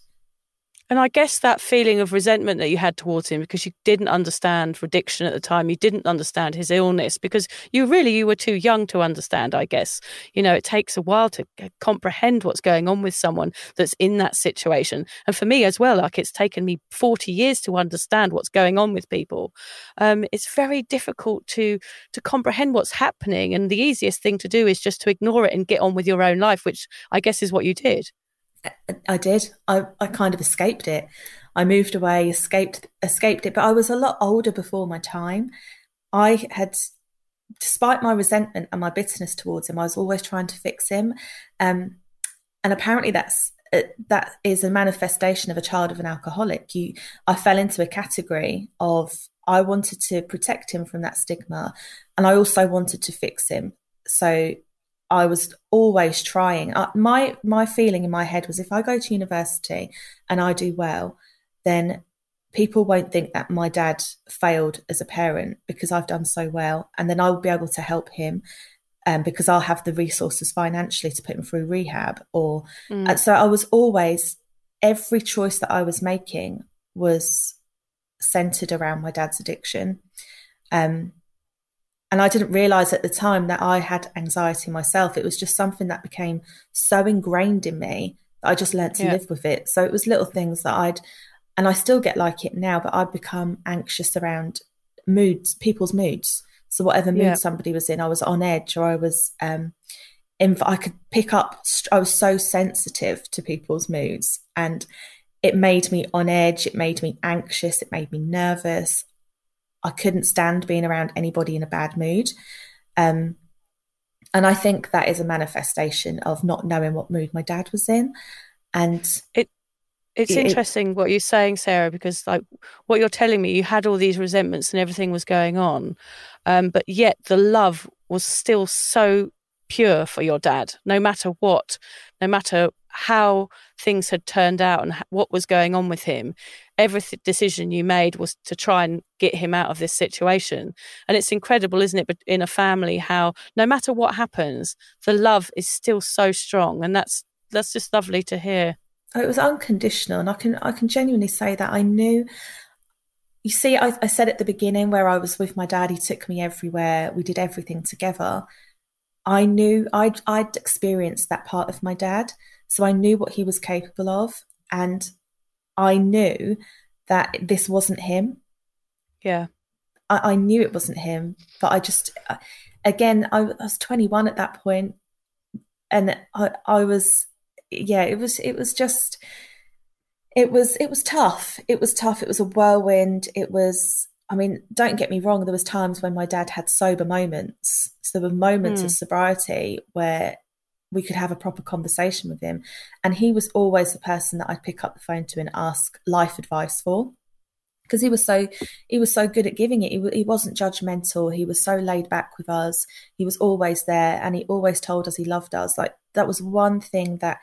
And I guess that feeling of resentment that you had towards him because you didn't understand addiction at the time, you didn't understand his illness because you really you were too young to understand. I guess you know it takes a while to comprehend what's going on with someone that's in that situation. And for me as well, like it's taken me forty years to understand what's going on with people. Um, it's very difficult to to comprehend what's happening, and the easiest thing to do is just to ignore it and get on with your own life, which I guess is what you did. I did. I, I kind of escaped it. I moved away, escaped escaped it, but I was a lot older before my time. I had despite my resentment and my bitterness towards him, I was always trying to fix him. Um, and apparently that's uh, that is a manifestation of a child of an alcoholic. You I fell into a category of I wanted to protect him from that stigma and I also wanted to fix him. So I was always trying. Uh, my my feeling in my head was if I go to university and I do well, then people won't think that my dad failed as a parent because I've done so well, and then I will be able to help him. Um, because I'll have the resources financially to put him through rehab, or mm. so I was always every choice that I was making was centered around my dad's addiction. Um, and I didn't realize at the time that I had anxiety myself. It was just something that became so ingrained in me that I just learned to yeah. live with it. So it was little things that I'd, and I still get like it now, but I'd become anxious around moods, people's moods. So whatever mood yeah. somebody was in, I was on edge or I was, um, in, I could pick up, I was so sensitive to people's moods and it made me on edge. It made me anxious. It made me nervous. I couldn't stand being around anybody in a bad mood. Um, and I think that is a manifestation of not knowing what mood my dad was in. And it it's it, interesting what you're saying, Sarah, because like what you're telling me, you had all these resentments and everything was going on, um, but yet the love was still so pure for your dad, no matter what, no matter how things had turned out and what was going on with him every decision you made was to try and get him out of this situation. And it's incredible isn't it but in a family how no matter what happens the love is still so strong. And that's that's just lovely to hear. Oh, it was unconditional. And i can i can genuinely say that i knew you see I, I said at the beginning where i was with my dad he took me everywhere we did everything together. I knew i'd i'd experienced that part of my dad. So I knew what he was capable of. And I knew that this wasn't him. Yeah. I, I knew it wasn't him, but I just, uh, again, I, I was 21 at that point, and I, I was, yeah, it was, it was just, it was, it was tough. It was tough. It was a whirlwind. It was, I mean, don't get me wrong. There was times when my dad had sober moments. So there were moments mm. of sobriety where we could have a proper conversation with him. And he was always the person that I'd pick up the phone to and ask life advice for. Because he was so he was so good at giving it. He, he wasn't judgmental. He was so laid back with us. He was always there, and he always told us he loved us. Like that was one thing that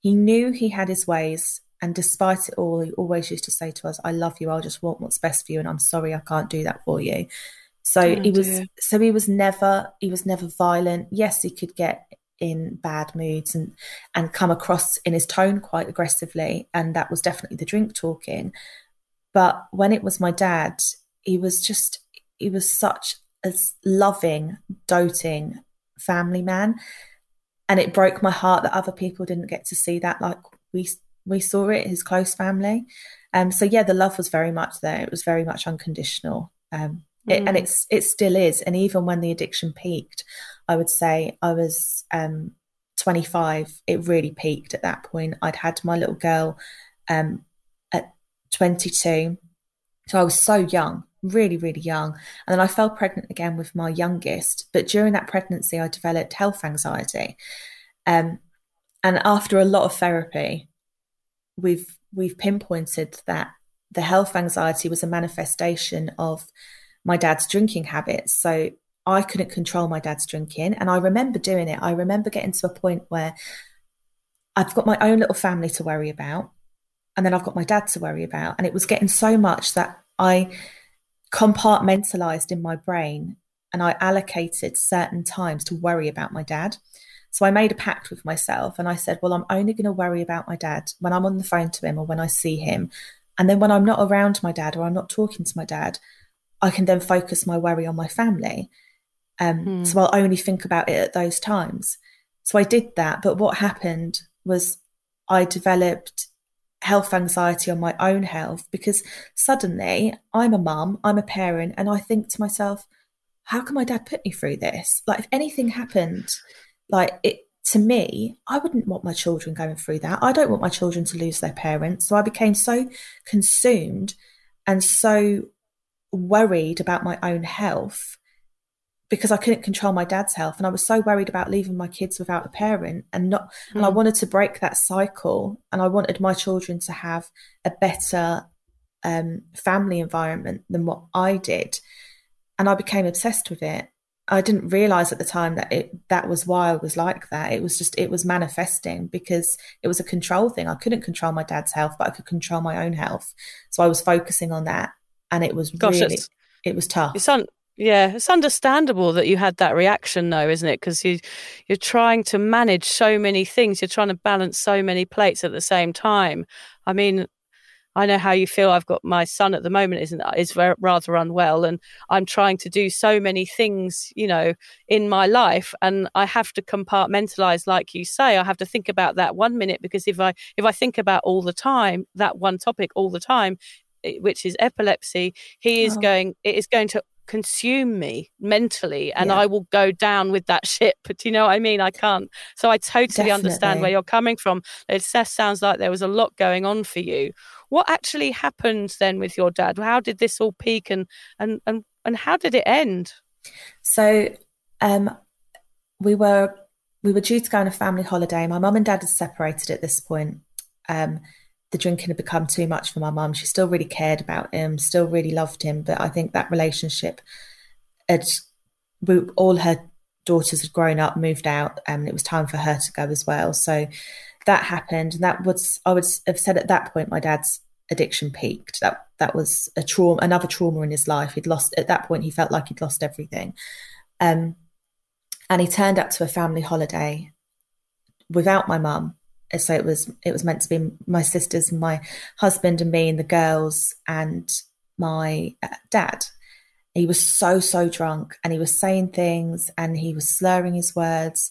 he knew he had his ways, and despite it all, he always used to say to us, "I love you. I'll just want what's best for you, and I'm sorry I can't do that for you." So oh, he was dear. so he was never he was never violent. Yes, he could get in bad moods and and come across in his tone quite aggressively. And that was definitely the drink talking. But when it was my dad he was just he was such a loving doting family man. And it broke my heart that other people didn't get to see that like we we saw it his close family. Um so yeah the love was very much there. It was very much unconditional um it, mm. and it's it still is and even when the addiction peaked I would say I was um, 25. It really peaked at that point. I'd had my little girl um, at 22. So I was so young, really, really young. And then I fell pregnant again with my youngest. But during that pregnancy, I developed health anxiety. Um, and after a lot of therapy, we've we've pinpointed that the health anxiety was a manifestation of my dad's drinking habits. So I couldn't control my dad's drinking. And I remember doing it. I remember getting to a point where I've got my own little family to worry about. And then I've got my dad to worry about. And it was getting so much that I compartmentalized in my brain and I allocated certain times to worry about my dad. So I made a pact with myself and I said, well, I'm only going to worry about my dad when I'm on the phone to him or when I see him. And then when I'm not around my dad or I'm not talking to my dad, I can then focus my worry on my family. Um, mm. So I'll only think about it at those times. So I did that. But what happened was I developed health anxiety on my own health because suddenly I'm a mum, I'm a parent, and I think to myself, how can my dad put me through this? Like, if anything happened, like it to me, I wouldn't want my children going through that. I don't want my children to lose their parents. So I became so consumed and so worried about my own health because I couldn't control my dad's health and I was so worried about leaving my kids without a parent and not mm. and I hmm. wanted to break that cycle and I wanted my children to have a better um, family environment than what I did and I became obsessed with it I didn't realize at the time that it that was why I was like that. It was just it was manifesting because it was a control thing. I couldn't control my dad's health, but I could control my own health. So I was focusing on that, and it was Gosh, really it was tough. It's un- yeah, it's understandable that you had that reaction, though, isn't it? Because you you're trying to manage so many things. You're trying to balance so many plates at the same time. I mean, I know how you feel. I've got my son at the moment isn't is rather unwell, and I'm trying to do so many things, you know, in my life, and I have to compartmentalize, like you say. I have to think about that one minute because if I if I think about all the time that one topic all the time, which is epilepsy, he is oh. going. It is going to consume me mentally and yeah. I will go down with that ship. But you know what I mean? I can't. So I totally Definitely. understand where you're coming from. It sounds like there was a lot going on for you. What actually happened then with your dad? How did this all peak and and and, and how did it end? So um we were we were due to go on a family holiday. My mum and dad had separated at this point. Um the drinking had become too much for my mum. She still really cared about him, still really loved him, but I think that relationship had we, all her daughters had grown up, moved out, and it was time for her to go as well. So that happened, and that was I would have said at that point my dad's addiction peaked. That that was a trauma, another trauma in his life. He'd lost at that point. He felt like he'd lost everything, um, and he turned up to a family holiday without my mum so it was it was meant to be my sisters my husband and me and the girls and my uh, dad. He was so so drunk and he was saying things and he was slurring his words.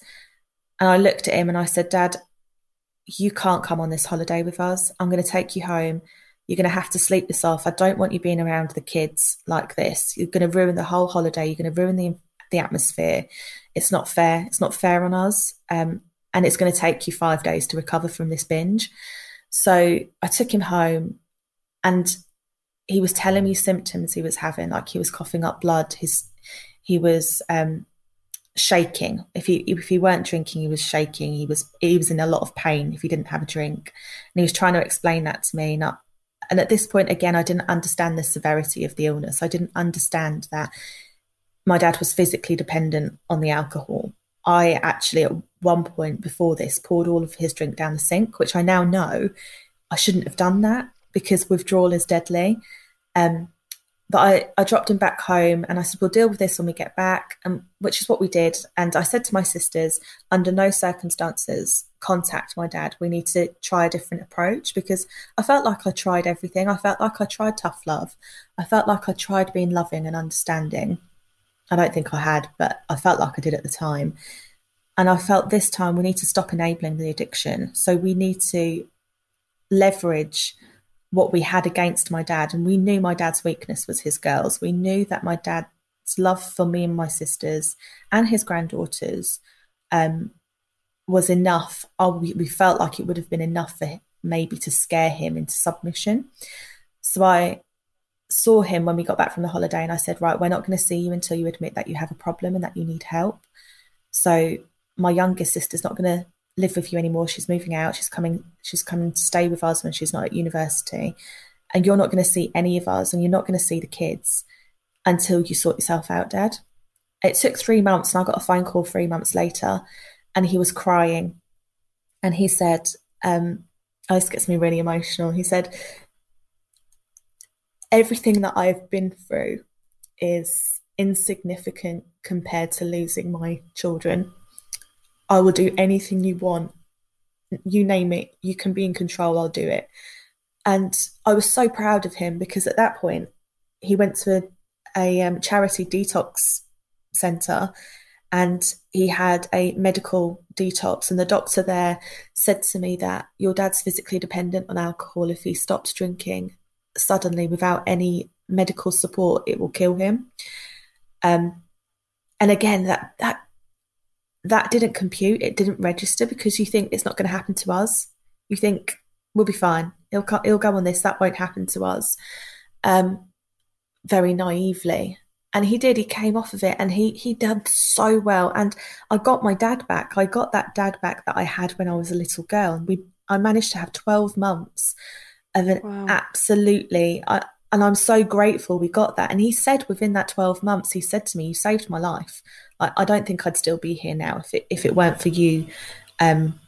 And i looked at him and i said dad you can't come on this holiday with us. I'm going to take you home. You're going to have to sleep this off. I don't want you being around the kids like this. You're going to ruin the whole holiday. You're going to ruin the the atmosphere. It's not fair. It's not fair on us. Um, and it's going to take you five days to recover from this binge. So I took him home and he was telling me symptoms he was having, like he was coughing up blood. His he was um, shaking. If he if he weren't drinking, he was shaking. He was he was in a lot of pain if he didn't have a drink, and he was trying to explain that to me. And, I, and at this point, again, I didn't understand the severity of the illness. I didn't understand that my dad was physically dependent on the alcohol. I actually, at one point before this, poured all of his drink down the sink, which I now know I shouldn't have done that because withdrawal is deadly. Um, but I, I dropped him back home and I said, We'll deal with this when we get back, and which is what we did. And I said to my sisters, under no circumstances, contact my dad. We need to try a different approach because I felt like I tried everything. I felt like I tried tough love. I felt like I tried being loving and understanding. I don't think I had, but I felt like I did at the time. And I felt this time we need to stop enabling the addiction. So we need to leverage what we had against my dad. And we knew my dad's weakness was his girls. We knew that my dad's love for me and my sisters and his granddaughters um, was enough. Oh, we, we felt like it would have been enough for maybe to scare him into submission. So I saw him when we got back from the holiday and I said, Right, we're not going to see you until you admit that you have a problem and that you need help. So my youngest sister's not going to live with you anymore. She's moving out. She's coming. She's coming to stay with us when she's not at university, and you're not going to see any of us, and you're not going to see the kids until you sort yourself out, Dad. It took three months, and I got a phone call three months later, and he was crying, and he said, um, "Oh, this gets me really emotional." He said, "Everything that I've been through is insignificant compared to losing my children." I will do anything you want. You name it, you can be in control, I'll do it. And I was so proud of him because at that point, he went to a, a um, charity detox center and he had a medical detox. And the doctor there said to me that your dad's physically dependent on alcohol. If he stops drinking suddenly without any medical support, it will kill him. Um, and again, that that that didn't compute. It didn't register because you think it's not going to happen to us. You think we'll be fine. He'll he'll go on this. That won't happen to us. Um, very naively, and he did. He came off of it, and he he did so well. And I got my dad back. I got that dad back that I had when I was a little girl. We I managed to have twelve months of an wow. absolutely. I and I'm so grateful we got that. And he said within that 12 months, he said to me, You saved my life. I, I don't think I'd still be here now if it, if it weren't for you um,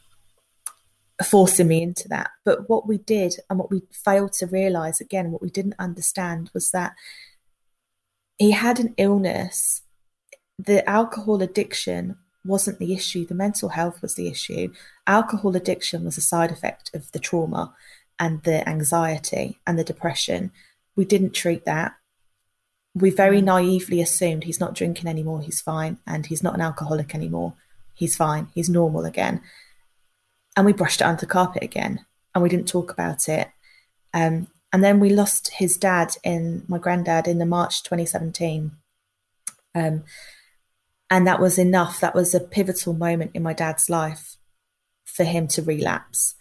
forcing me into that. But what we did and what we failed to realize, again, what we didn't understand was that he had an illness. The alcohol addiction wasn't the issue, the mental health was the issue. Alcohol addiction was a side effect of the trauma and the anxiety and the depression. We didn't treat that. We very mm. naively assumed he's not drinking anymore, he's fine, and he's not an alcoholic anymore, he's fine, he's normal again. And we brushed it under the carpet again, and we didn't talk about it. Um, and then we lost his dad in my granddad in the March 2017. Um, and that was enough. That was a pivotal moment in my dad's life for him to relapse.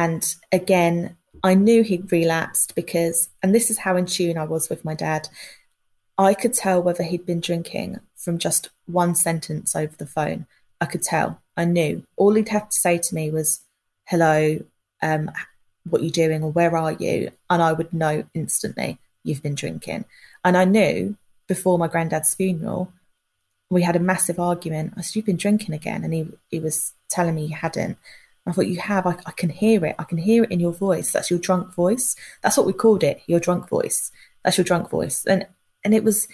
And again, I knew he'd relapsed because, and this is how in tune I was with my dad. I could tell whether he'd been drinking from just one sentence over the phone. I could tell. I knew. All he'd have to say to me was, "Hello, um, what you doing, or where are you?" And I would know instantly you've been drinking. And I knew before my granddad's funeral, we had a massive argument. I said, "You've been drinking again," and he he was telling me he hadn't. I thought, you have, I, I, can hear it. I can hear it in your voice. That's your drunk voice. That's what we called it, your drunk voice. That's your drunk voice. And and it was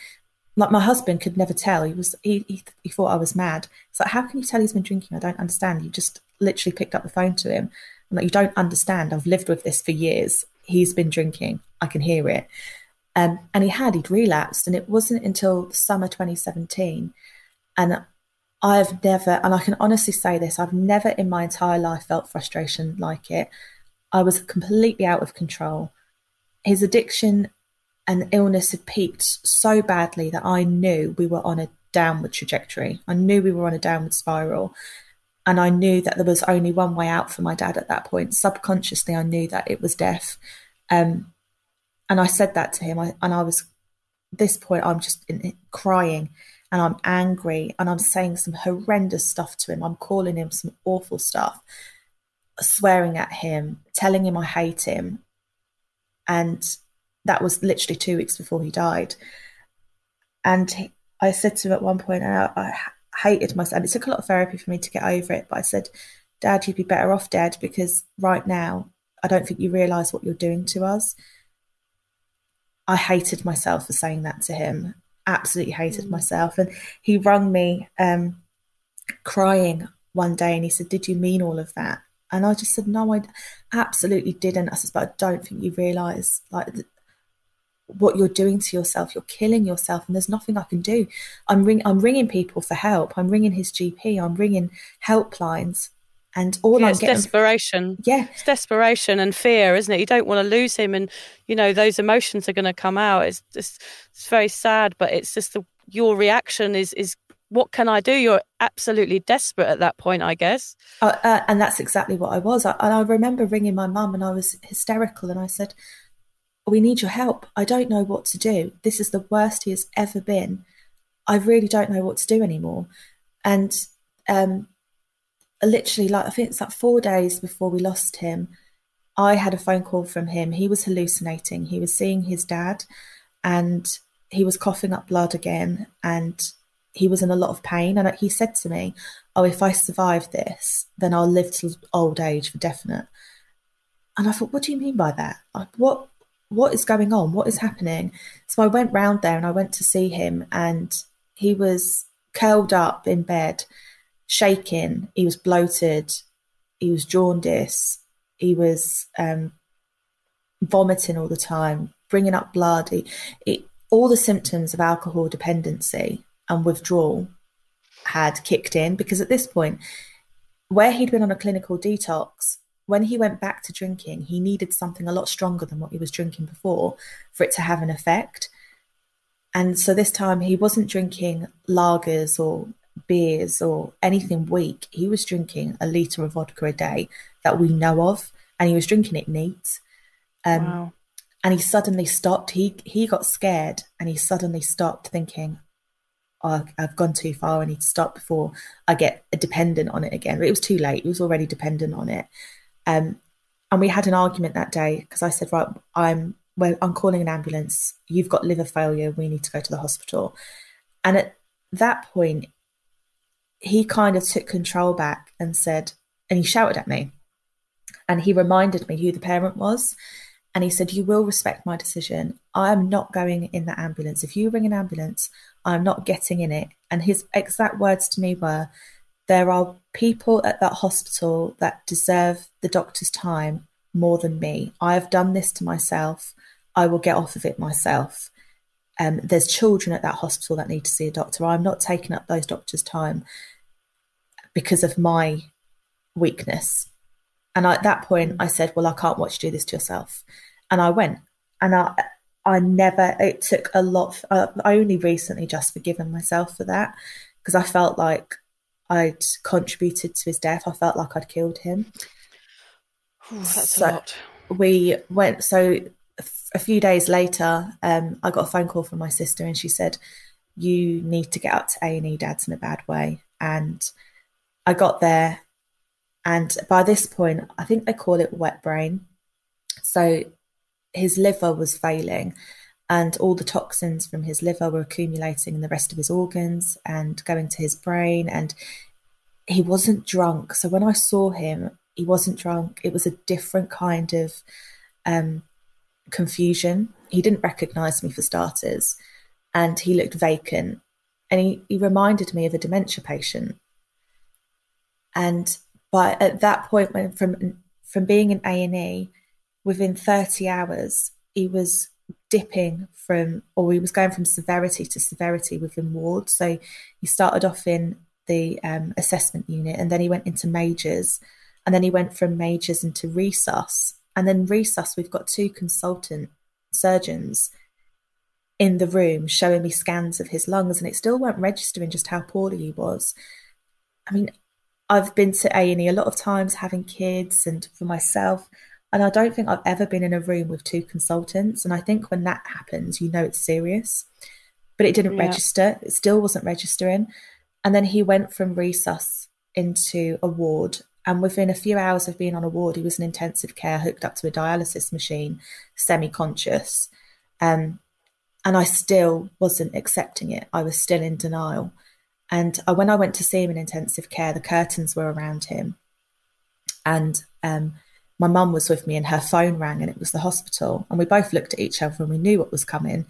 like my husband could never tell. He was he, he, he thought I was mad. It's like, how can you tell he's been drinking? I don't understand. You just literally picked up the phone to him. I'm like, you don't understand. I've lived with this for years. He's been drinking. I can hear it. Um, and he had, he'd relapsed. And it wasn't until summer 2017. And I've never, and I can honestly say this, I've never in my entire life felt frustration like it. I was completely out of control. His addiction and illness had peaked so badly that I knew we were on a downward trajectory. I knew we were on a downward spiral. And I knew that there was only one way out for my dad at that point. Subconsciously, I knew that it was death. Um, and I said that to him. I, and I was, this point, I'm just in, crying and I'm angry and I'm saying some horrendous stuff to him. I'm calling him some awful stuff, swearing at him, telling him I hate him. And that was literally two weeks before he died. And he, I said to him at one point, I, I hated myself. And it took a lot of therapy for me to get over it. But I said, Dad, you'd be better off dead because right now, I don't think you realize what you're doing to us. I hated myself for saying that to him absolutely hated mm. myself. And he rung me um, crying one day and he said, Did you mean all of that? And I just said, No, I absolutely didn't. I said, But I don't think you realise like what you're doing to yourself. You're killing yourself, and there's nothing I can do. I'm ring, I'm ringing people for help. I'm ringing his GP. I'm ringing helplines. And all yeah, I'm it's getting, desperation. Yeah, it's desperation and fear, isn't it? You don't want to lose him, and you know those emotions are going to come out. It's just it's very sad, but it's just the your reaction is is what can I do? You're absolutely desperate at that point, I guess. Uh, uh, and that's exactly what I was. I, and I remember ringing my mum, and I was hysterical, and I said, "We need your help. I don't know what to do. This is the worst he has ever been. I really don't know what to do anymore." And um, literally like I think it's like four days before we lost him, I had a phone call from him. He was hallucinating. He was seeing his dad and he was coughing up blood again and he was in a lot of pain. And he said to me, Oh, if I survive this, then I'll live till old age for definite. And I thought, What do you mean by that? Like, what what is going on? What is happening? So I went round there and I went to see him and he was curled up in bed shaking, he was bloated, he was jaundice, he was um, vomiting all the time, bringing up blood. He, he, all the symptoms of alcohol dependency and withdrawal had kicked in because at this point, where he'd been on a clinical detox, when he went back to drinking, he needed something a lot stronger than what he was drinking before for it to have an effect. And so this time he wasn't drinking lagers or beers or anything weak. He was drinking a litre of vodka a day that we know of, and he was drinking it neat. Um, wow. And he suddenly stopped. He he got scared, and he suddenly stopped, thinking, oh, "I've gone too far. I need to stop before I get dependent on it again." But it was too late. He was already dependent on it. Um, and we had an argument that day because I said, "Right, I'm well, I'm calling an ambulance. You've got liver failure. We need to go to the hospital. And at that point, he kind of took control back and said, and he shouted at me. And he reminded me who the parent was. And he said, You will respect my decision. I am not going in the ambulance. If you ring an ambulance, I'm not getting in it. And his exact words to me were, There are people at that hospital that deserve the doctor's time more than me. I have done this to myself. I will get off of it myself. Um, there's children at that hospital that need to see a doctor. I'm not taking up those doctors' time because of my weakness. And I, at that point, I said, Well, I can't watch you do this to yourself and I went. And I, I never. It took a lot. Uh, I only recently just forgiven myself for that because I felt like I'd contributed to his death. I felt like I'd killed him. Ooh, that's so a lot. We went. So a few days later, um, I got a phone call from my sister, and she said, "You need to get up to A and E. Dad's in a bad way." And I got there, and by this point, I think they call it wet brain. So his liver was failing and all the toxins from his liver were accumulating in the rest of his organs and going to his brain and he wasn't drunk so when i saw him he wasn't drunk it was a different kind of um, confusion he didn't recognize me for starters and he looked vacant and he, he reminded me of a dementia patient and but at that point when from from being in a&e within 30 hours, he was dipping from, or he was going from severity to severity within wards. So he started off in the um, assessment unit and then he went into majors and then he went from majors into resus. And then resus, we've got two consultant surgeons in the room showing me scans of his lungs and it still weren't registering just how poorly he was. I mean, I've been to A&E a lot of times having kids and for myself, and I don't think I've ever been in a room with two consultants. And I think when that happens, you know it's serious. But it didn't yeah. register. It still wasn't registering. And then he went from resus into a ward. And within a few hours of being on a ward, he was in intensive care, hooked up to a dialysis machine, semi conscious. Um, and I still wasn't accepting it. I was still in denial. And uh, when I went to see him in intensive care, the curtains were around him. And um, my mum was with me and her phone rang and it was the hospital. And we both looked at each other and we knew what was coming.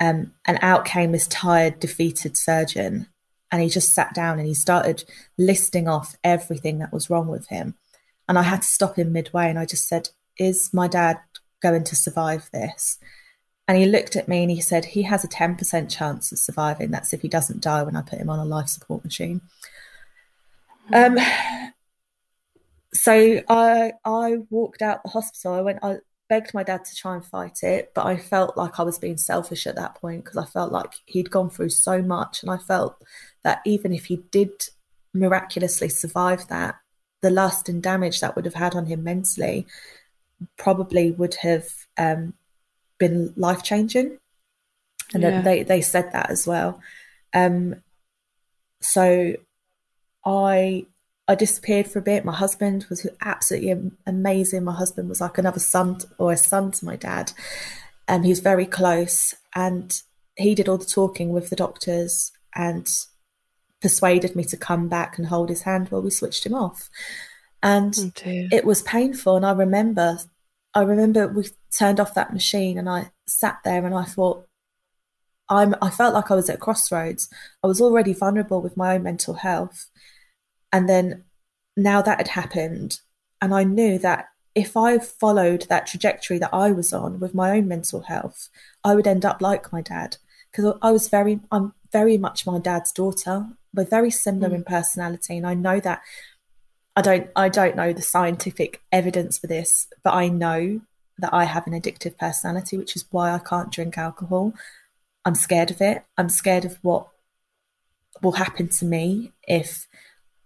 Um, and out came this tired, defeated surgeon. And he just sat down and he started listing off everything that was wrong with him. And I had to stop him midway and I just said, Is my dad going to survive this? And he looked at me and he said, He has a 10% chance of surviving. That's if he doesn't die when I put him on a life support machine. Um, so I I walked out the hospital. I went. I begged my dad to try and fight it, but I felt like I was being selfish at that point because I felt like he'd gone through so much, and I felt that even if he did miraculously survive that, the lust and damage that would have had on him mentally probably would have um, been life changing. And yeah. they they said that as well. Um, so I I disappeared for a bit. My husband was absolutely amazing. My husband was like another son or a son to my dad. And he was very close. And he did all the talking with the doctors and persuaded me to come back and hold his hand while we switched him off. And oh it was painful. And I remember, I remember we turned off that machine and I sat there and I thought, I'm, I felt like I was at crossroads. I was already vulnerable with my own mental health. And then now that had happened, and I knew that if I followed that trajectory that I was on with my own mental health, I would end up like my dad because I was very, I'm very much my dad's daughter. We're very similar mm. in personality, and I know that. I don't, I don't know the scientific evidence for this, but I know that I have an addictive personality, which is why I can't drink alcohol. I'm scared of it. I'm scared of what will happen to me if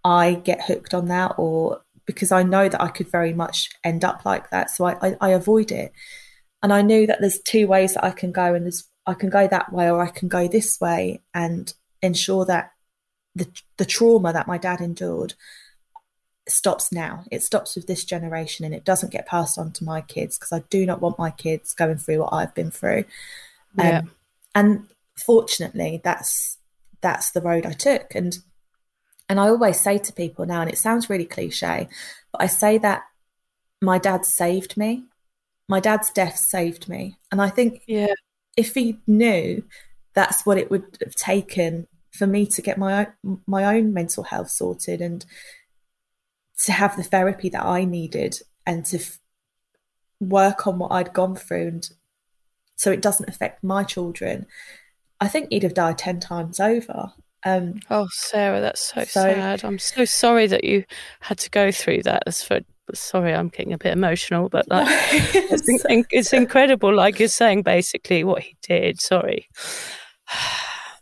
I get hooked on that or because I know that I could very much end up like that. So I, I, I avoid it. And I knew that there's two ways that I can go and there's I can go that way or I can go this way and ensure that the the trauma that my dad endured stops now. It stops with this generation and it doesn't get passed on to my kids because I do not want my kids going through what I've been through. Um. And fortunately, that's that's the road I took. And and I always say to people now, and it sounds really cliche, but I say that my dad saved me. My dad's death saved me. And I think yeah. if he knew that's what it would have taken for me to get my own, my own mental health sorted and to have the therapy that I needed and to f- work on what I'd gone through and so it doesn't affect my children, I think he'd have died 10 times over. Um, oh, Sarah, that's so, so, sad. I'm so sorry that you had to go through that. That's for, sorry, I'm getting a bit emotional, but like, it's, in, it's incredible. Like you're saying, basically, what he did. Sorry.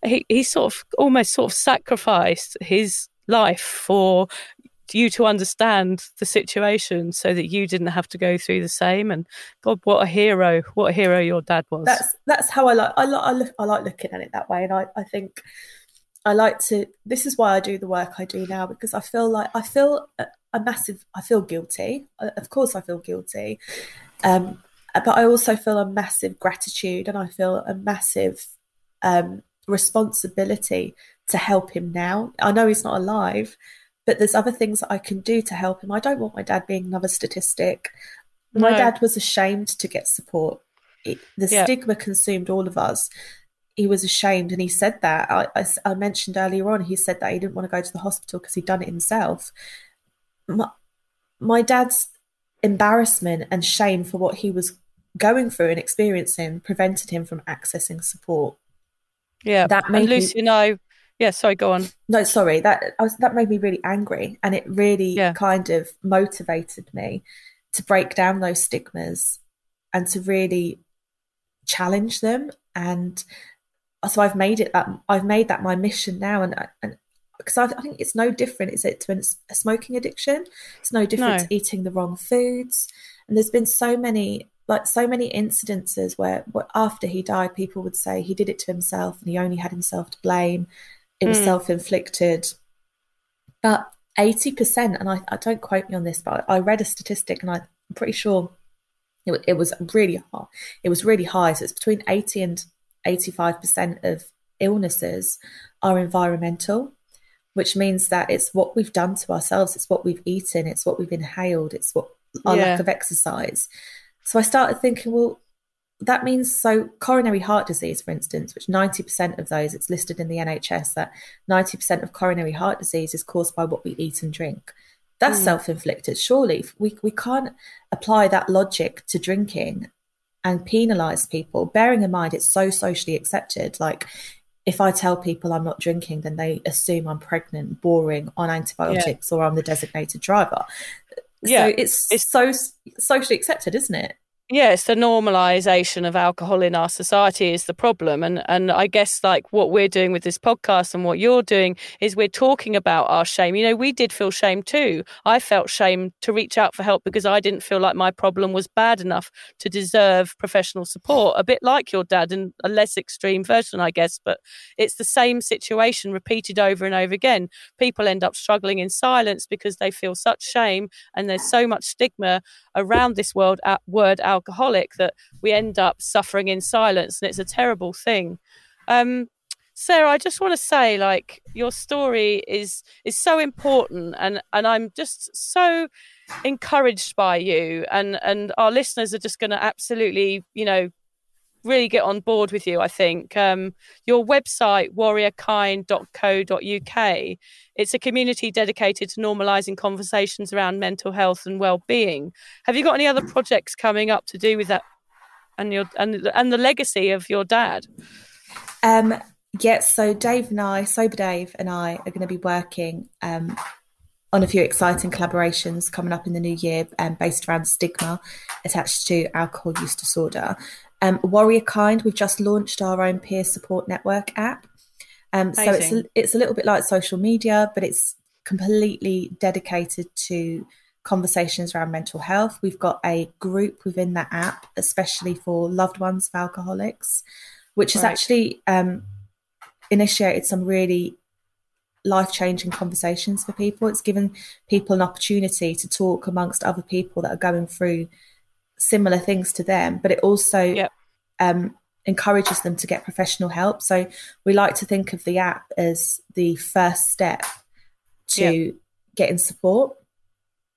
He, he sort of almost sort of sacrificed his life for you to understand the situation so that you didn't have to go through the same and god what a hero what a hero your dad was that's that's how i like i like I, look, I like looking at it that way and i i think i like to this is why i do the work i do now because i feel like i feel a, a massive i feel guilty of course i feel guilty um but i also feel a massive gratitude and i feel a massive um responsibility to help him now i know he's not alive but there's other things that I can do to help him. I don't want my dad being another statistic. My no. dad was ashamed to get support. It, the yeah. stigma consumed all of us. He was ashamed, and he said that. I, I, I, mentioned earlier on, he said that he didn't want to go to the hospital because he'd done it himself. My, my dad's embarrassment and shame for what he was going through and experiencing prevented him from accessing support. Yeah, that made and Lucy me, and I yeah sorry go on no sorry that was, that made me really angry and it really yeah. kind of motivated me to break down those stigmas and to really challenge them and so I've made it that I've made that my mission now and and because I, think it's no different is it to a smoking addiction it's no different no. to eating the wrong foods and there's been so many like so many incidences where, where after he died people would say he did it to himself and he only had himself to blame it was mm. self inflicted. But 80%, and I, I, don't quote me on this, but I, I read a statistic and I, am pretty sure it, it was really high. It was really high. So it's between 80 and 85% of illnesses are environmental, which means that it's what we've done to ourselves, it's what we've eaten, it's what we've inhaled, it's what our yeah. lack of exercise. So I started thinking, well, that means so coronary heart disease, for instance, which 90% of those, it's listed in the NHS that 90% of coronary heart disease is caused by what we eat and drink. That's mm. self inflicted. Surely we, we can't apply that logic to drinking and penalize people, bearing in mind it's so socially accepted. Like, if I tell people I'm not drinking, then they assume I'm pregnant, boring, on antibiotics, yeah. or I'm the designated driver. Yeah, so it's, it's so socially accepted, isn't it? Yeah, it's the normalization of alcohol in our society is the problem. And and I guess like what we're doing with this podcast and what you're doing is we're talking about our shame. You know, we did feel shame too. I felt shame to reach out for help because I didn't feel like my problem was bad enough to deserve professional support. A bit like your dad in a less extreme version, I guess, but it's the same situation repeated over and over again. People end up struggling in silence because they feel such shame and there's so much stigma around this world word word alcoholic that we end up suffering in silence and it's a terrible thing. Um, sarah i just want to say like your story is is so important and and i'm just so encouraged by you and and our listeners are just going to absolutely you know really get on board with you, I think. Um, your website, warriorkind.co.uk, it's a community dedicated to normalising conversations around mental health and well-being. Have you got any other projects coming up to do with that and your and and the legacy of your dad? Um, yes, so Dave and I, Sober Dave and I are going to be working um, on a few exciting collaborations coming up in the new year um, based around stigma attached to alcohol use disorder. Um, Warrior Kind, we've just launched our own peer support network app. Um, so it's a, it's a little bit like social media, but it's completely dedicated to conversations around mental health. We've got a group within that app, especially for loved ones of alcoholics, which has actually um, initiated some really life changing conversations for people. It's given people an opportunity to talk amongst other people that are going through similar things to them, but it also yep. um, encourages them to get professional help. So we like to think of the app as the first step to yep. getting support.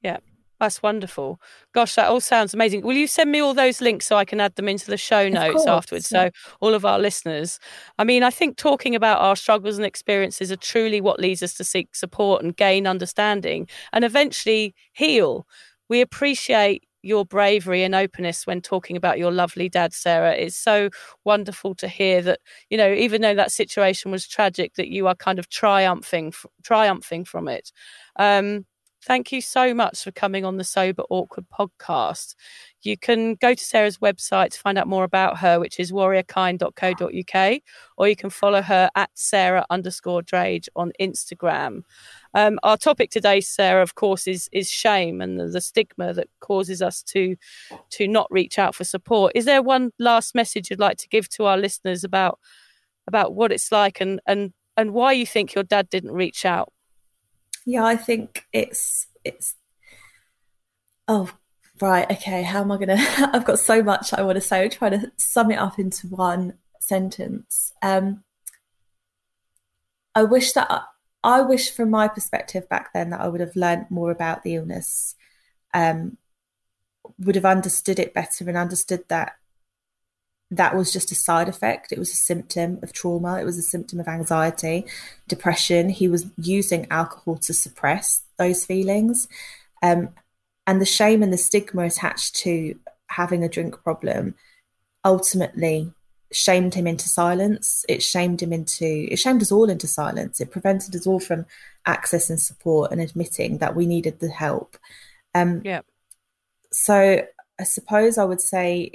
Yeah. That's wonderful. Gosh, that all sounds amazing. Will you send me all those links so I can add them into the show notes afterwards? So, all of our listeners. I mean, I think talking about our struggles and experiences are truly what leads us to seek support and gain understanding and eventually heal. We appreciate your bravery and openness when talking about your lovely dad, Sarah. It's so wonderful to hear that, you know, even though that situation was tragic, that you are kind of triumphing, triumphing from it. Um, Thank you so much for coming on the Sober Awkward podcast. You can go to Sarah's website to find out more about her, which is warriorkind.co.uk, or you can follow her at Sarah underscore Drage on Instagram. Um, our topic today, Sarah, of course, is is shame and the, the stigma that causes us to to not reach out for support. Is there one last message you'd like to give to our listeners about about what it's like and and and why you think your dad didn't reach out? yeah, I think it's it's. Oh, right. Okay. How am I gonna? I've got so much I want to say. I'm trying to sum it up into one sentence. Um, I wish that I wish, from my perspective back then, that I would have learned more about the illness. Um, would have understood it better and understood that that was just a side effect. It was a symptom of trauma. It was a symptom of anxiety, depression. He was using alcohol to suppress those feelings. Um, and the shame and the stigma attached to having a drink problem ultimately shamed him into silence. It shamed him into, it shamed us all into silence. It prevented us all from accessing support and admitting that we needed the help. Um, yeah. So I suppose I would say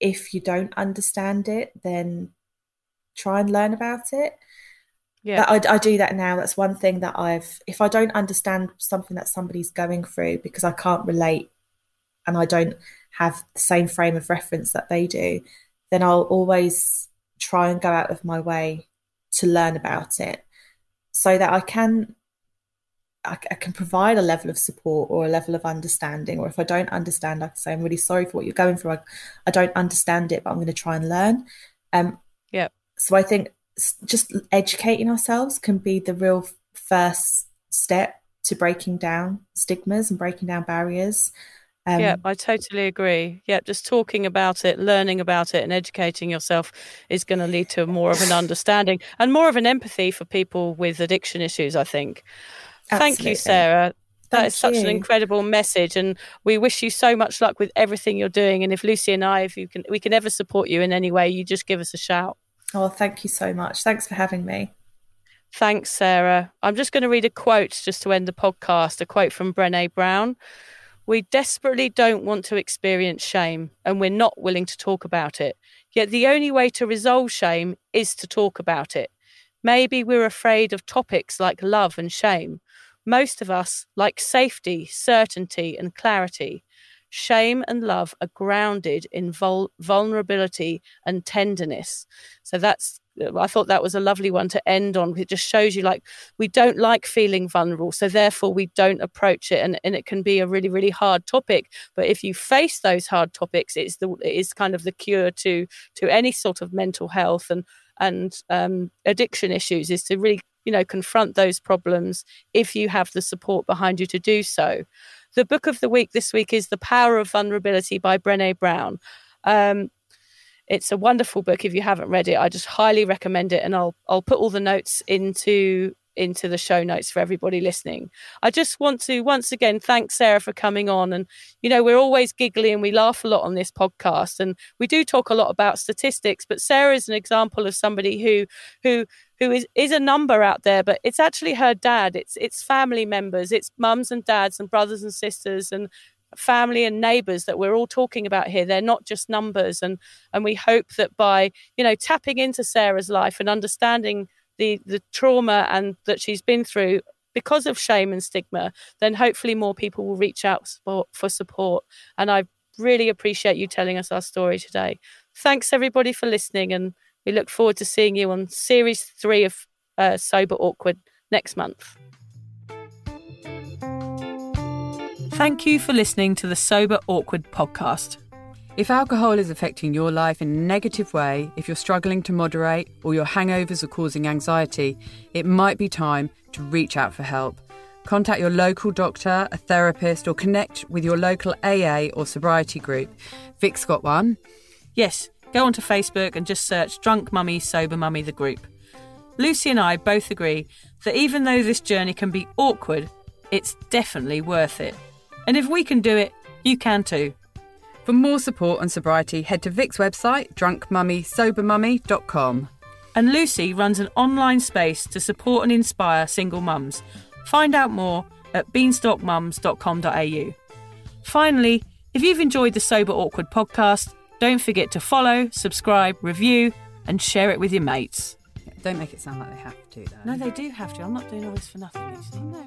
if you don't understand it, then try and learn about it. Yeah, I, I, do that now. That's one thing that I've. If I don't understand something that somebody's going through because I can't relate, and I don't have the same frame of reference that they do, then I'll always try and go out of my way to learn about it, so that I can I, I, can provide a level of support or a level of understanding. Or if I don't understand, I can say, I'm really sorry for what you're going through. I, I don't understand it, but I'm going to try and learn. Um, yeah. So I think just educating ourselves can be the real first step to breaking down stigmas and breaking down barriers. Um, yeah, I totally agree. Yeah, just talking about it, learning about it, and educating yourself is going to lead to more of an understanding and more of an empathy for people with addiction issues, I think. Absolutely. Thank you, Sarah. That Thank is such you. an incredible message, and we wish you so much luck with everything you're doing. And if Lucy and I, if you can, we can ever support you in any way, you just give us a shout. Oh, thank you so much. Thanks for having me. Thanks, Sarah. I'm just going to read a quote just to end the podcast. A quote from Brené Brown. We desperately don't want to experience shame, and we're not willing to talk about it. Yet the only way to resolve shame is to talk about it. Maybe we're afraid of topics like love and shame. Most of us like safety, certainty, and clarity. Shame and love are grounded in vul- vulnerability and tenderness. So that's I thought that was a lovely one to end on. It just shows you like we don't like feeling vulnerable, so therefore we don't approach it, and, and it can be a really really hard topic. But if you face those hard topics, it's the it is kind of the cure to to any sort of mental health and and um, addiction issues is to really you know confront those problems if you have the support behind you to do so the book of the week this week is the power of vulnerability by brene brown um, it's a wonderful book if you haven't read it i just highly recommend it and i'll i'll put all the notes into into the show notes for everybody listening. I just want to once again thank Sarah for coming on. And, you know, we're always giggly and we laugh a lot on this podcast. And we do talk a lot about statistics, but Sarah is an example of somebody who, who, who is, is a number out there, but it's actually her dad. It's it's family members, it's mums and dads and brothers and sisters and family and neighbors that we're all talking about here they're not just numbers and and we hope that by you know tapping into sarah's life and understanding the the trauma and that she's been through because of shame and stigma, then hopefully more people will reach out for support. And I really appreciate you telling us our story today. Thanks everybody for listening, and we look forward to seeing you on series three of uh, Sober Awkward next month. Thank you for listening to the Sober Awkward podcast. If alcohol is affecting your life in a negative way, if you're struggling to moderate or your hangovers are causing anxiety, it might be time to reach out for help. Contact your local doctor, a therapist, or connect with your local AA or sobriety group. Vic's got one. Yes, go onto Facebook and just search Drunk Mummy, Sober Mummy, the group. Lucy and I both agree that even though this journey can be awkward, it's definitely worth it. And if we can do it, you can too. For more support on sobriety, head to Vic's website, drunkmummysobermummy.com. And Lucy runs an online space to support and inspire single mums. Find out more at beanstalkmums.com.au. Finally, if you've enjoyed the Sober Awkward podcast, don't forget to follow, subscribe, review, and share it with your mates. Don't make it sound like they have to, though. No, they do have to. I'm not doing all this for nothing, Lucy. No.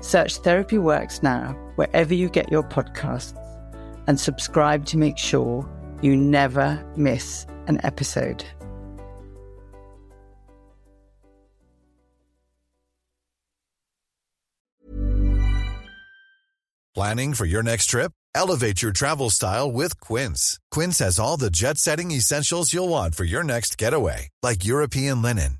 Search Therapy Works now wherever you get your podcasts and subscribe to make sure you never miss an episode. Planning for your next trip? Elevate your travel style with Quince. Quince has all the jet setting essentials you'll want for your next getaway, like European linen,